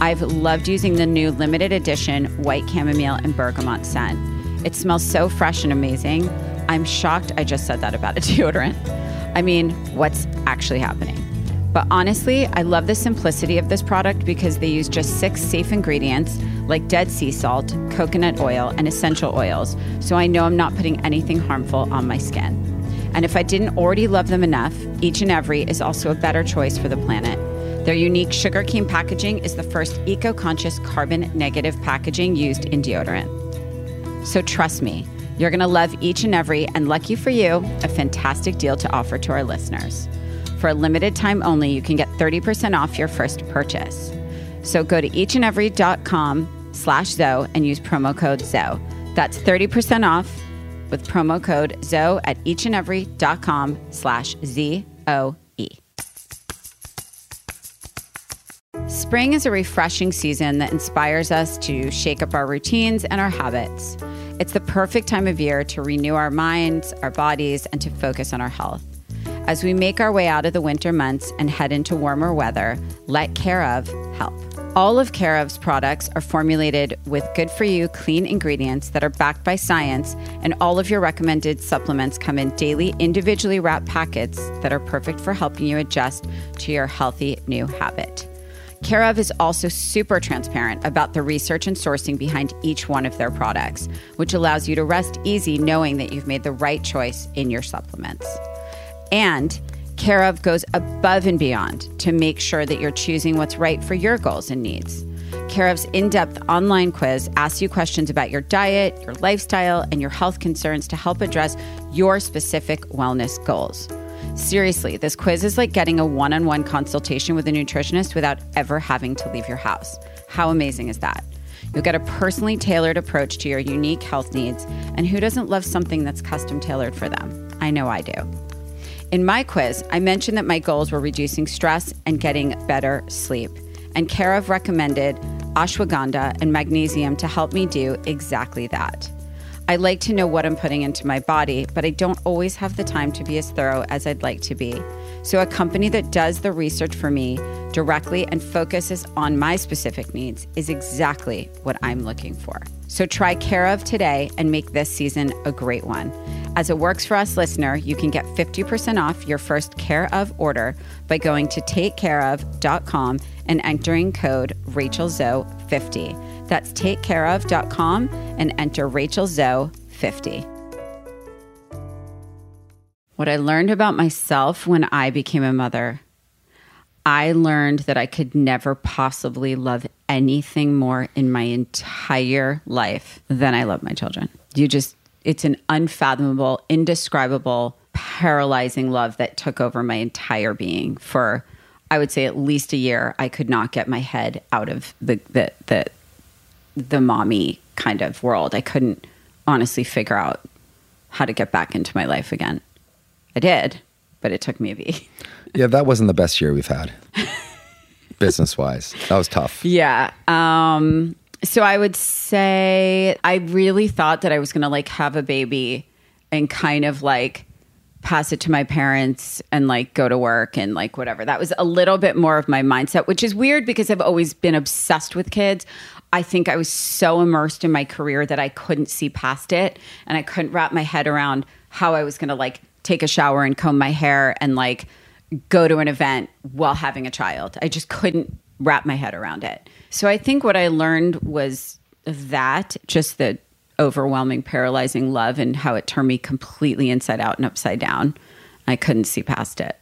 I've loved using the new limited edition white chamomile and bergamot scent. It smells so fresh and amazing. I'm shocked I just said that about a deodorant. I mean, what's actually happening? But honestly, I love the simplicity of this product because they use just six safe ingredients like dead sea salt, coconut oil, and essential oils, so I know I'm not putting anything harmful on my skin. And if I didn't already love them enough, each and every is also a better choice for the planet. Their unique sugarcane packaging is the first eco conscious carbon negative packaging used in deodorant. So trust me, you're going to love each and every, and lucky for you, a fantastic deal to offer to our listeners. For a limited time only, you can get 30% off your first purchase. So go to eachandevery.com slash Zoe and use promo code Zoe. That's 30% off with promo code Zoe at eachandevery.com slash Z-O-E. Spring is a refreshing season that inspires us to shake up our routines and our habits. It's the perfect time of year to renew our minds, our bodies, and to focus on our health. As we make our way out of the winter months and head into warmer weather, let Care of help. All of Care of's products are formulated with good for you, clean ingredients that are backed by science, and all of your recommended supplements come in daily, individually wrapped packets that are perfect for helping you adjust to your healthy new habit. Care of is also super transparent about the research and sourcing behind each one of their products, which allows you to rest easy knowing that you've made the right choice in your supplements. And Care of goes above and beyond to make sure that you're choosing what's right for your goals and needs. Care of's in depth online quiz asks you questions about your diet, your lifestyle, and your health concerns to help address your specific wellness goals. Seriously, this quiz is like getting a one on one consultation with a nutritionist without ever having to leave your house. How amazing is that? You'll get a personally tailored approach to your unique health needs, and who doesn't love something that's custom tailored for them? I know I do. In my quiz, I mentioned that my goals were reducing stress and getting better sleep. And Care of recommended ashwagandha and magnesium to help me do exactly that. I like to know what I'm putting into my body, but I don't always have the time to be as thorough as I'd like to be. So, a company that does the research for me directly and focuses on my specific needs is exactly what I'm looking for. So, try Care of today and make this season a great one. As a Works For Us listener, you can get 50% off your first Care of order by going to takecareof.com and entering code RachelZoe50. That's takecareof.com and enter RachelZoe50. What I learned about myself when I became a mother. I learned that I could never possibly love anything more in my entire life than I love my children. You just, it's an unfathomable, indescribable, paralyzing love that took over my entire being for, I would say, at least a year. I could not get my head out of the, the, the, the mommy kind of world. I couldn't honestly figure out how to get back into my life again. I did, but it took me a beat. Yeah, that wasn't the best year we've had, business wise. That was tough. Yeah. Um, so I would say I really thought that I was going to like have a baby and kind of like pass it to my parents and like go to work and like whatever. That was a little bit more of my mindset, which is weird because I've always been obsessed with kids. I think I was so immersed in my career that I couldn't see past it and I couldn't wrap my head around how I was going to like take a shower and comb my hair and like go to an event while having a child. I just couldn't wrap my head around it. So I think what I learned was that just the overwhelming, paralyzing love and how it turned me completely inside out and upside down. I couldn't see past it.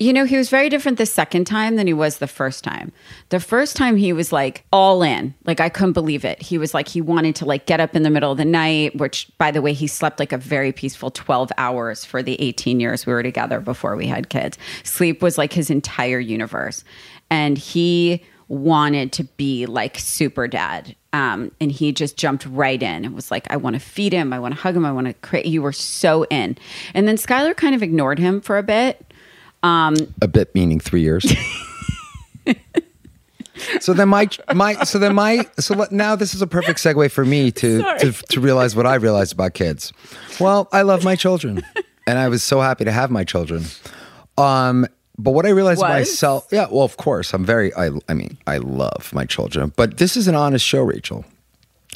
You know, he was very different the second time than he was the first time. The first time he was like all in. Like I couldn't believe it. He was like he wanted to like get up in the middle of the night, which by the way, he slept like a very peaceful 12 hours for the 18 years we were together before we had kids. Sleep was like his entire universe. And he wanted to be like super dad. Um, and he just jumped right in and was like, I want to feed him. I want to hug him. I want to create. You were so in. And then Skyler kind of ignored him for a bit. a bit meaning three years. so then my my so then my so let- now this is a perfect segue for me to, to to realize what I realized about kids. Well, I love my children, and I was so happy to have my children. Um, but what I realized Was? myself, yeah, well, of course, I'm very. I I mean, I love my children, but this is an honest show, Rachel.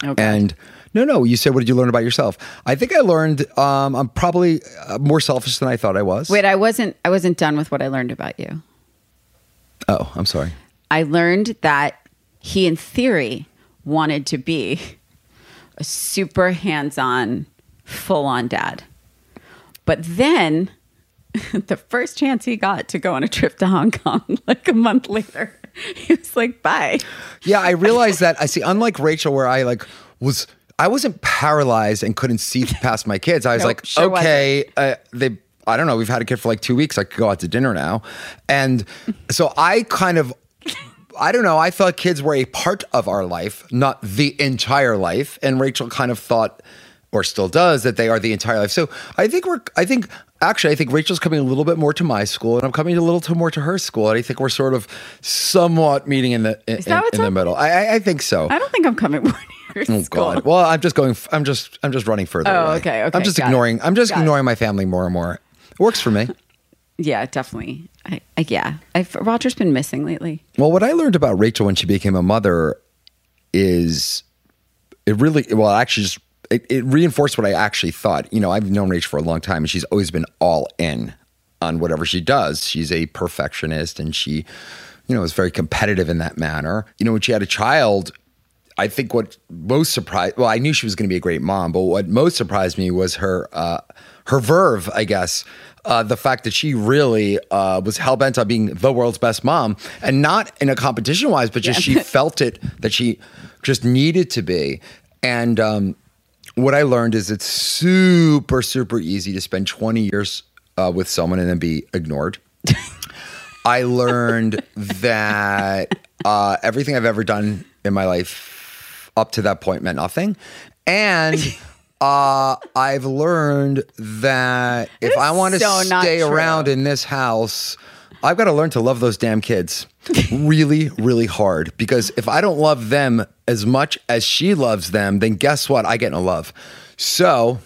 Okay. And no, no, you said, what did you learn about yourself? I think I learned um, I'm probably uh, more selfish than I thought I was. Wait, I wasn't I wasn't done with what I learned about you. Oh, I'm sorry. I learned that he in theory wanted to be a super hands-on full-on dad. But then the first chance he got to go on a trip to Hong Kong like a month later, he was like, "Bye." Yeah, I realized that. I see. Unlike Rachel, where I like was, I wasn't paralyzed and couldn't see past my kids. I was Nope, like, sure okay, uh, they. I don't know. We've had a kid for like two weeks. I could go out to dinner now, and so I kind of. I don't know. I thought kids were a part of our life, not the entire life. And Rachel kind of thought, or still does, that they are the entire life. So I think we're, I think, actually, I think Rachel's coming a little bit more to my school and I'm coming a little to more to her school. And I think we're sort of somewhat meeting in the, in, Is that what's in the happening? middle. I, I, think so. I don't think I'm coming more Oh school. God! Well, I'm just going. I'm just. I'm just running further. Oh, away. okay, okay, I'm just got it. ignoring. I'm just Got it. ignoring my family more and more. It works for me. Yeah, definitely. I, I yeah. I, Rodger's been missing lately. Well, what I learned about Rachel when she became a mother is it really well actually just it, it reinforced what I actually thought. You know, I've known Rachel for a long time and she's always been all in on whatever she does. She's a perfectionist and she, you know, is very competitive in that manner. You know, when she had a child, I think what most surprised well, I knew she was going to be a great mom, but what most surprised me was her uh, her verve, I guess. Uh, the fact that she really uh, was hell bent on being the world's best mom, and not in a competition wise, but just she felt it that she just needed to be. And um, what I learned is it's super super easy to spend twenty years uh, with someone and then be ignored. I learned that uh, everything I've ever done in my life up to that point meant nothing. And uh, I've learned that if I want to so stay around in this house, I've got to learn to love those damn kids really, really hard. Because if I don't love them as much as she loves them, then guess what? I get no love. So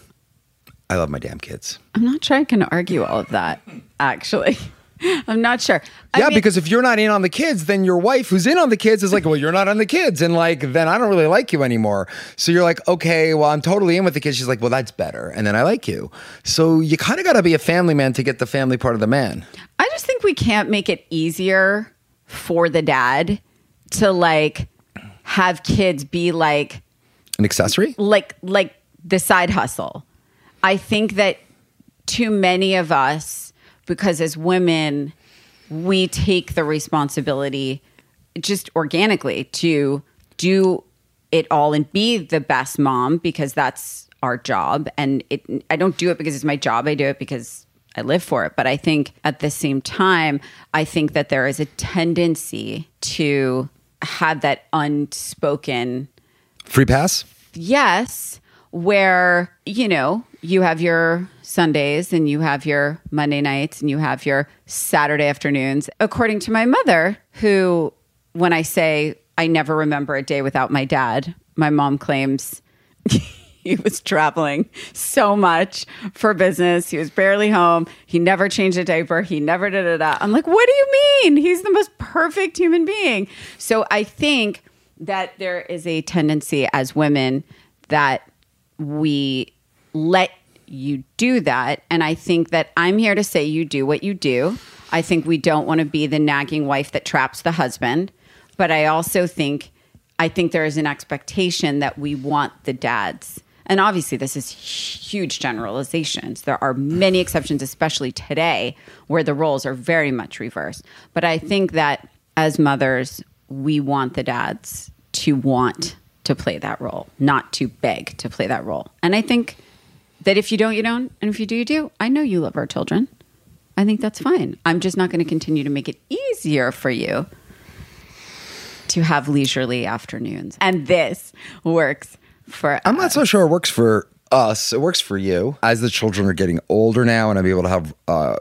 I love my damn kids. I'm not sure I can argue all of that, actually. I'm not sure. I yeah, mean- because if you're not in on the kids, then your wife who's in on the kids is like, well, you're not on the kids. And like, then I don't really like you anymore. So you're like, okay, well, I'm totally in with the kids. She's like, well, that's better. And then I like you. So you kind of got to be a family man to get the family part of the man. I just think we can't make it easier for the dad to like have kids be like An accessory? like like the side hustle. I think that too many of us because as women we take the responsibility just organically to do it all and be the best mom because that's our job. And it I don't do it because it's my job. I do it because I live for it. But I think at the same time I think that there is a tendency to have that unspoken Free pass? yes where you know you have your sundays and you have your monday nights and you have your saturday afternoons according to my mother who when i say i never remember a day without my dad my mom claims he was traveling so much for business. He was barely home. He never changed a diaper. He never da da da. I'm like what do you mean? He's the most perfect human being. So i think that there is a tendency as women that we let you do that. And I think that I'm here to say you do what you do. I think we don't want to be the nagging wife that traps the husband. But I also think, I think there is an expectation that we want the dads. And obviously, this is huge generalizations. There are many exceptions, especially today, where the roles are very much reversed. But I think that as mothers, we want the dads to want to play that role, not to beg to play that role. And I think that if you don't, you don't. And if you do, you do. I know you love our children. I think that's fine. I'm just not going to continue to make it easier for you to have leisurely afternoons. And this works for I'm not so sure it works for us. It works for you. As the children are getting older now, and I'm able to have, uh,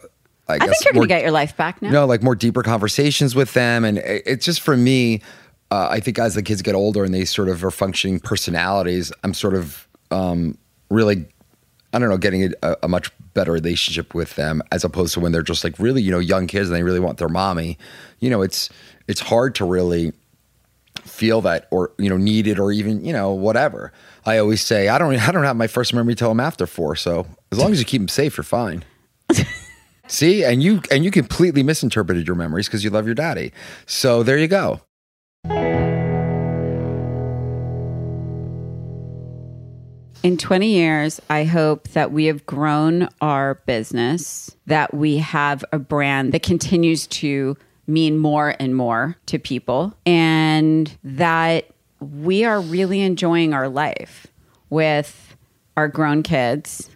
I, I guess, think you're more, to get your life back now. no, like more deeper conversations with them, and it- it's just for me. Uh, I think as the kids get older and they sort of are functioning personalities, I'm sort of um, really, I don't know, getting a, a much better relationship with them as opposed to when they're just like really, you know, young kids and they really want their mommy. You know, it's it's hard to really feel that or you know need it or even you know whatever. I always say I don't I don't have my first memory till I'm after four. So as long as you keep them safe, you're fine. See, and you and you completely misinterpreted your memories because you love your daddy. So there you go. In 20 years, I hope that we have grown our business, that we have a brand that continues to mean more and more to people, and that we are really enjoying our life with our grown kids.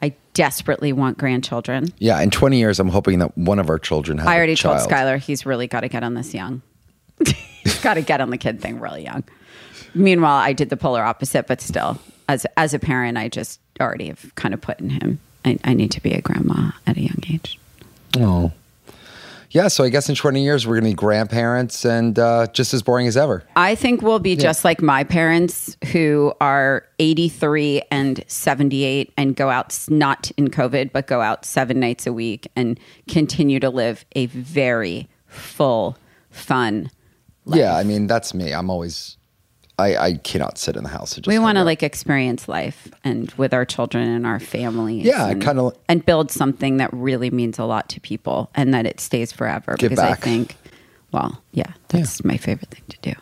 I desperately want grandchildren. Yeah, in 20 years, I'm hoping that one of our children has I already told. Skyler he's really got to get on this young. he's got to get on the kid thing really young. Meanwhile, I did the polar opposite, but still, as as a parent, I just already have kind of put in him. I, I need to be a grandma at a young age. Oh. Yeah, so I guess in 20 years, we're going to be grandparents and uh, just as boring as ever. I think we'll be just like my parents who are 83 and 78 and go out, not in COVID, but go out seven nights a week and continue to live a very full, fun Life. Yeah, I mean, that's me. I'm always, I, I cannot sit in the house. just we want to like experience life and with our children and our families. Yeah, and, kinda- and build something that really means a lot to people and that it stays forever. Because I think, well, yeah, that's my favorite thing to do.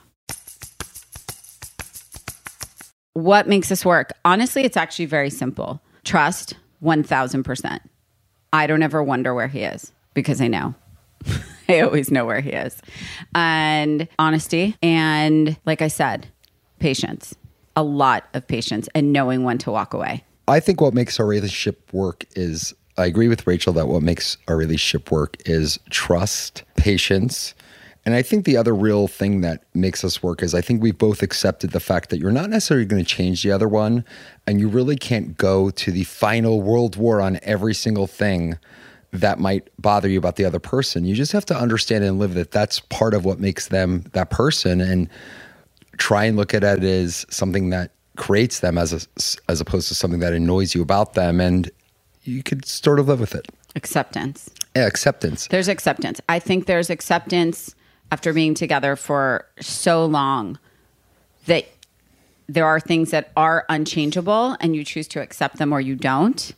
What makes this work? Honestly, it's actually very simple. Trust, one thousand percent. I don't ever wonder where he is because I know. I always know where he is. And honesty. And like I said, patience. A lot of patience and knowing when to walk away. I think what makes our relationship work is I agree with Rachel that what makes our relationship work is trust, patience. And I think the other real thing that makes us work is I think we've both accepted the fact that you're not necessarily going to change the other one. And you really can't go to the final world war on every single thing that might bother you about the other person. You just have to understand and live that that's part of what makes them that person. And try and look at it as something that creates them as a, as opposed to something that annoys you about them and you could sort of live with it Acceptance. yeah, acceptance There's acceptance. I think there's acceptance after being together for so long that there are things that are unchangeable and you choose to accept them or you don't.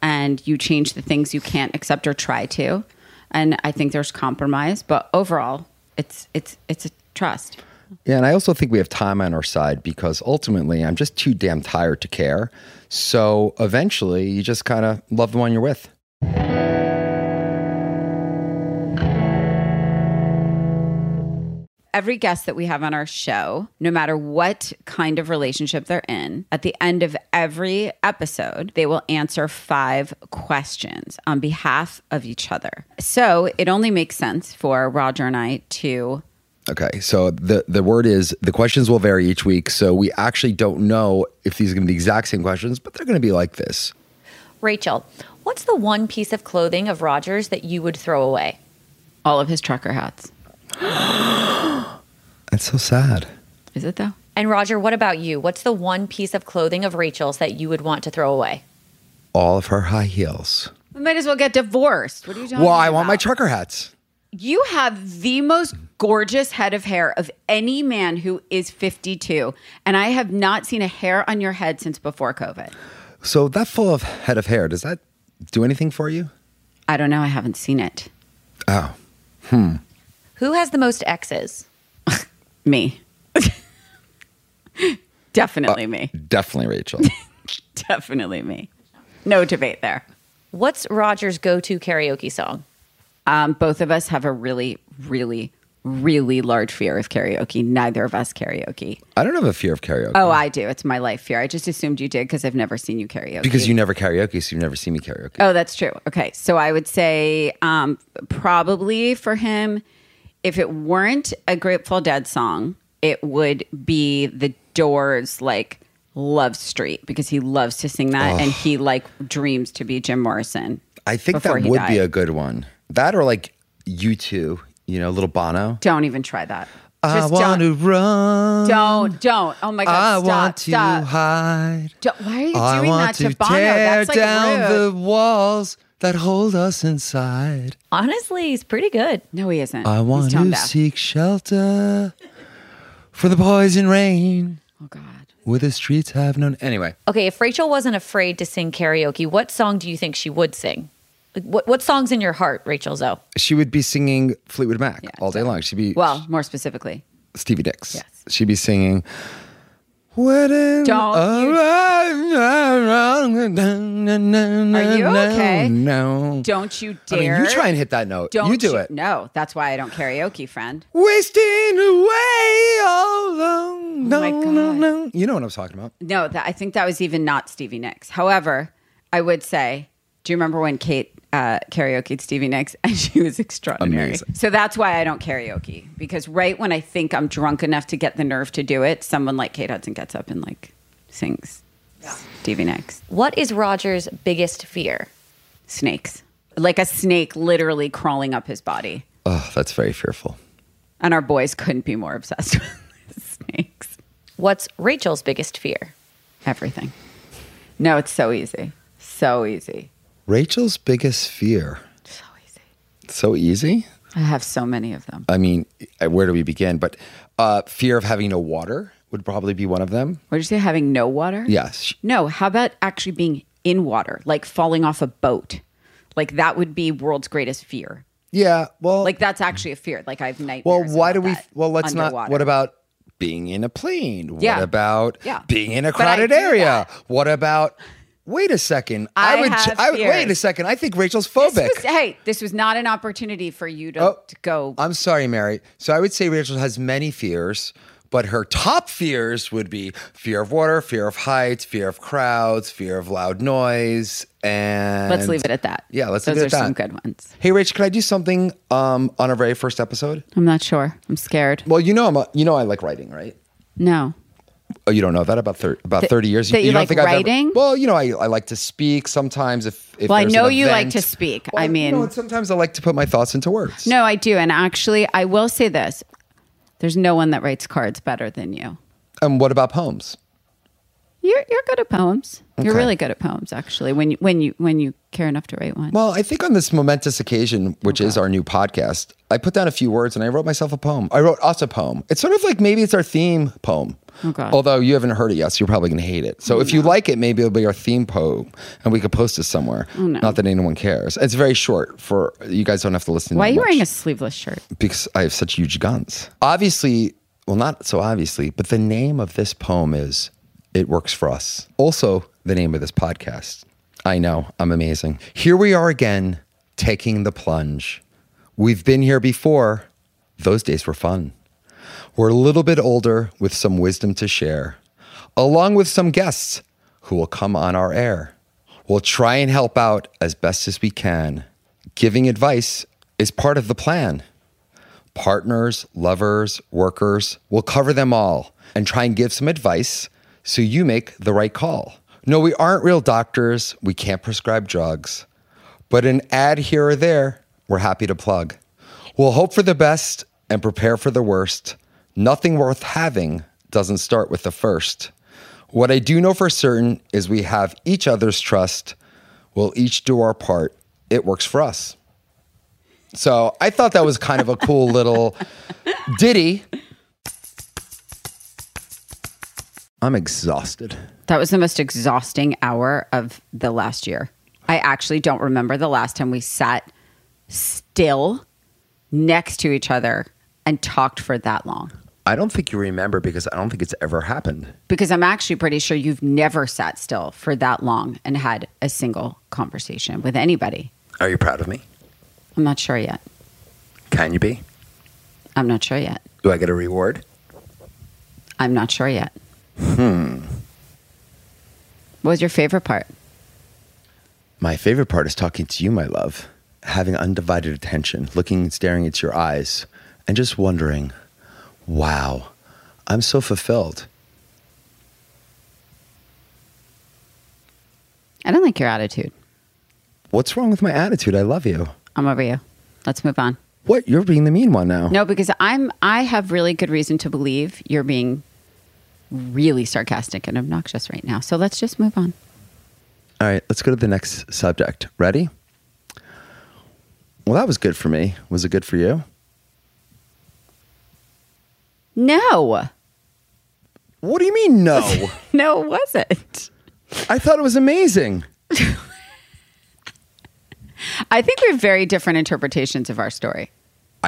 And you change the things you can't accept or try to. And I think there's compromise, but overall it's it's it's a trust. Yeah and i also think we have time on our side because ultimately i'm just too damn tired to care so eventually you just kind of love the one you're with every guest that we have on our show, no matter what kind of relationship they're in, at the end of every episode, they will answer five questions on behalf of each other. So it only makes sense for Rodger and I to Okay, so the the word is the questions will vary each week, so we actually don't know if these are going to be the exact same questions, but they're going to be like this. Rachel, what's the one piece of clothing of Rodger's that you would throw away? all of his trucker hats. That's so sad. Is it though? And Rodger, what about you? What's the one piece of clothing of Rachel's that you would want to throw away? All of her high heels. We might as well get divorced. What are you talking Well, I want my trucker hats. You have the most gorgeous head of hair of any man who is 52. And I have not seen a hair on your head since before COVID. So that full of head of hair, does that do anything for you? I don't know. I haven't seen it. Oh, hmm. Who has the most exes? Me. Definitely uh, me. definitely Rachel. Definitely me. No debate there. What's Rodger's go to karaoke song? Um, both of us have a really, really, really large fear of karaoke. Neither of us karaoke. I don't have a fear of karaoke. Oh, I do. It's my life fear. I just assumed you did because I've never seen you karaoke. because you never karaoke, so you've never seen me karaoke. Oh, that's true. Okay. So I would say um, probably for him, if it weren't a Grateful Dead song, it would be the Doors like Love Street because he loves to sing that and he like dreams to be Jim Morrison. I think that would be a good one. That or like U2, you know, little Bono. Don't even try that. I Just want don't, to run. don't, don't. Oh my God. I stop, want to stop. hide. Don't- why are you I doing want that to, to Bono? tear That's like down rude. the walls that hold us inside. Honestly, he's pretty good. no, he isn't. I He's want tone to deaf. seek shelter from the poison rain Oh God. where the streets have known. Anyway, Okay, if Rachel wasn't afraid to sing karaoke, what song do you think she would sing? Like, what, what song's in your heart, Rachel Zoe? she would be singing Fleetwood Mac all day long. She'd be Well, more specifically, Stevie Nicks. Yes. She'd be singing. Wedding Don't you- Are you okay? No. don't you I mean, dare. you try and hit that note. Don't you do it. No, that's why I don't karaoke, friend. Wasting away all alone. Oh no, Oh my no, God. no. You know what I'm talking about. No, that, I think that was even not Stevie Nicks. However, I would say, do you remember when Kate uh, karaokeed Stevie Nicks and she was extraordinary? Amazing. So that's why I don't karaoke because right when I think I'm drunk enough to get the nerve to do it, someone like Kate Hudson gets up and like sings Stevie Nicks. What is Rodger's biggest fear? Snakes. Like a snake literally crawling up his body. Oh, that's very fearful. And our boys couldn't be more obsessed with snakes. What's Rachel's biggest fear? Everything. No, it's so easy. So easy. Rachel's biggest fear. So easy. So easy. I have so many of them. I mean, uh, where do we begin? But uh, fear of having no water would probably be one of them. What did you say? Having no water? Yes. No. How about actually being in water, like falling off a boat? Like that would be world's greatest fear. Yeah. Well, Like that's actually a fear. Like I have nightmares. well, why do we? Well, let's not. underwater. What about being in a plane? Yeah. What about Yeah. being in a crowded area? that. What about? Wait a second. I would. I would wait a second. I think Rachel's This phobic. was, hey, this was not an opportunity for you to, Oh, to go. I'm sorry, Mary. So I would say Rachel has many fears, but her top fears would be fear of water, fear of heights, fear of crowds, fear of loud noise, and let's leave it at that. Yeah, let's Those leave it at that. Those are some good ones. Hey, Rach, can I do something um, on our very first episode? I'm not sure. I'm scared. Well, you know, I'm a, you know, I like writing, right? No. Oh, you don't know that about thir- about That- thirty years. that you don't like think I've ever- writing? well, you know, I, I like to speak sometimes. If, if Well, I know you like to speak. Well, I you mean- know, sometimes I like to put my thoughts into words. No, I do. And actually, I will say this there's no one that writes cards better than you. And what about poems? You're you're good at poems. You're really good at poems, actually. When you when you when you care enough to write one. Well, I think on this momentous occasion, which is our new podcast, I put down a few words and I wrote myself a poem. I wrote us a poem. It's sort of like maybe it's our theme poem. Oh, okay. Although you haven't heard it yet, so you're probably going to hate it. So oh, if you like it, maybe it'll be our theme poem and we could post it somewhere. Oh, no. Not that anyone cares. It's very short for you guys don't have to listen to it. Why are you much wearing a sleeveless shirt? because I have such huge guns. Obviously, well, not so obviously, but the name of this poem is It Works for Us. Also, the name of this podcast. I know, I'm amazing. Here we are again, taking the plunge. We've been here before. Those days were fun. We're a little bit older with some wisdom to share, along with some guests who will come on our air. We'll try and help out as best as we can. Giving advice is part of the plan. Partners, lovers, workers, we'll cover them all and try and give some advice so you make the right call. No, we aren't real doctors. We can't prescribe drugs. But an ad here or there, we're happy to plug. We'll hope for the best and prepare for the worst. Nothing worth having doesn't start with the first. What I do know for certain is we have each other's trust. We'll each do our part. It works for us. So I thought that was kind of a cool little ditty. I'm exhausted. That was the most exhausting hour of the last year. I actually don't remember the last time we sat still next to each other and talked for that long. I don't think you remember because I don't think it's ever happened. Because I'm actually pretty sure you've never sat still for that long and had a single conversation with anybody. Are you proud of me? I'm not sure yet. Can you be? I'm not sure yet. Do I get a reward? I'm not sure yet. Hmm. What was your favorite part? My favorite part is talking to you, my love, having undivided attention, looking and staring into your eyes, and just wondering, wow, I'm so fulfilled. I don't like your attitude. What's wrong with my attitude? I love you. I'm over you. Let's move on. What? You're being the mean one now. No, because I'm I have really good reason to believe you're being really sarcastic and obnoxious right now. So let's just move on. All right, let's go to the next subject. Ready? Well, that was good for me. Was it good for you? No. What do you mean, no? No, it wasn't. I thought it was amazing. I think we have very different interpretations of our story.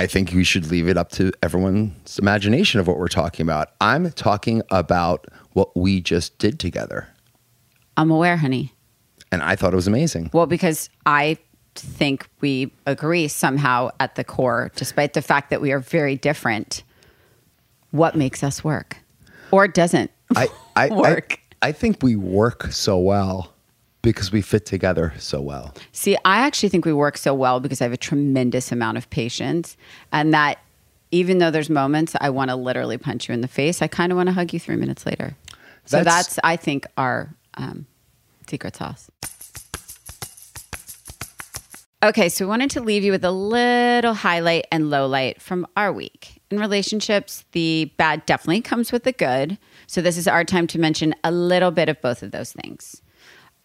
I think we should leave it up to everyone's imagination of what we're talking about. I'm talking about what we just did together. I'm aware, honey. And I thought it was amazing. Well, because I think we agree somehow at the core, despite the fact that we are very different. What makes us work or doesn't I, I, work? I, I think we work so well because we fit together so well. See, I actually think we work so well because I have a tremendous amount of patience. And that even though there's moments I want to literally punch you in the face, I kind of want to hug you three minutes later. So That's- that's, I think, our um, secret sauce. Okay, so we wanted to leave you with a little highlight and low light from our week. In relationships, the bad definitely comes with the good. So this is our time to mention a little bit of both of those things.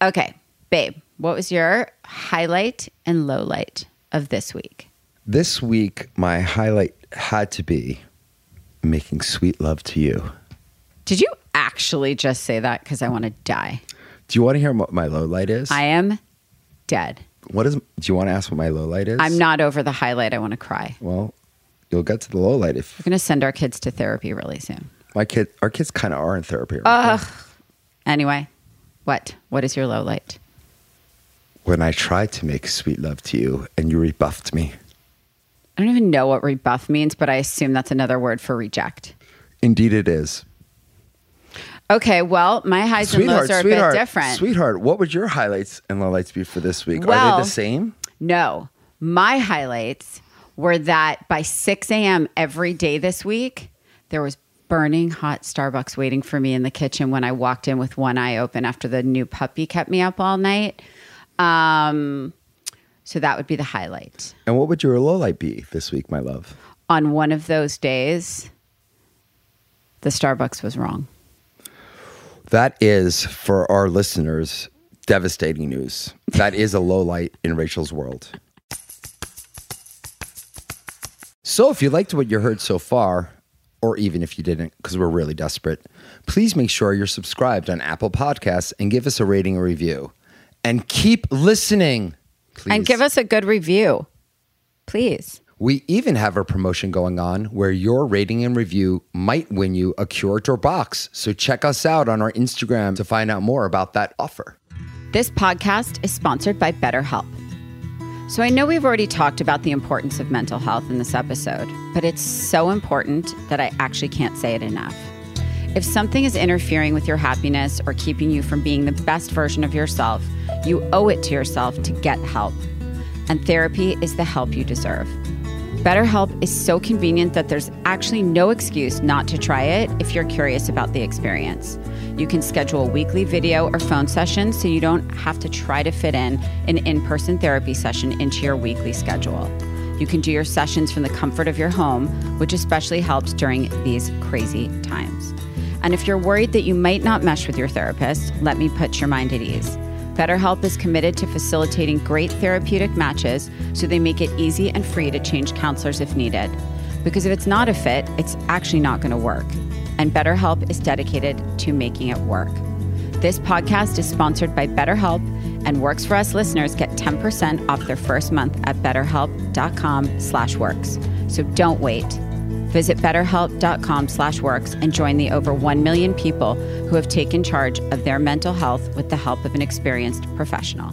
Okay, babe, what was your highlight and low light of this week? This week, my highlight had to be making sweet love to you. Did you actually just say that? Because I want to die. Do you want to hear what my low light is? I am dead. what is? Do you want to ask what my low light is? I'm not over the highlight. I want to cry. Well, you'll get to the low light if We're going to send our kids to therapy really soon. my kid. Our kids kind of are in therapy. Right now. Anyway, what? What is your low light? When I tried to make sweet love to you and you rebuffed me. I don't even know what rebuff means, but I assume that's another word for reject. Indeed, it is. Okay, well, my highs and lows are a bit different. Sweetheart, what would your highlights and lowlights be for this week? are they the same? No, my highlights were that by 6 a.m. every day this week, there was burning hot Starbucks waiting for me in the kitchen when I walked in with one eye open after the new puppy kept me up all night. Um, so that would be the highlight. And what would your low light be this week, my love? On one of those days, the Starbucks was wrong. That is for our listeners devastating news. That is a low light in Rachel's world. So, if you liked what you heard so far, or even if you didn't, because we're really desperate, please make sure you're subscribed on Apple Podcasts and give us a rating or review. And keep listening, please. And give us a good review, please. We even have a promotion going on where your rating and review might win you a Curator box. So check us out on our Instagram to find out more about that offer. This podcast is sponsored by BetterHelp. So, I know we've already talked about the importance of mental health in this episode, but it's so important that I actually can't say it enough. If something is interfering with your happiness or keeping you from being the best version of yourself, you owe it to yourself to get help. And therapy is the help you deserve. BetterHelp is so convenient that there's actually no excuse not to try it if you're curious about the experience. You can schedule weekly video or phone sessions so you don't have to try to fit in an in person therapy session into your weekly schedule. You can do your sessions from the comfort of your home, which especially helps during these crazy times. And if you're worried that you might not mesh with your therapist, let me put your mind at ease. BetterHelp is committed to facilitating great therapeutic matches so they make it easy and free to change counselors if needed. Because if it's not a fit, it's actually not going to work. And BetterHelp is dedicated to making it work. This podcast is sponsored by BetterHelp, and Works for Us listeners get 10% off their first month at betterhelp.com/works. So don't wait. Visit betterhelp.com/works and join the over 1 million people who have taken charge of their mental health with the help of an experienced professional.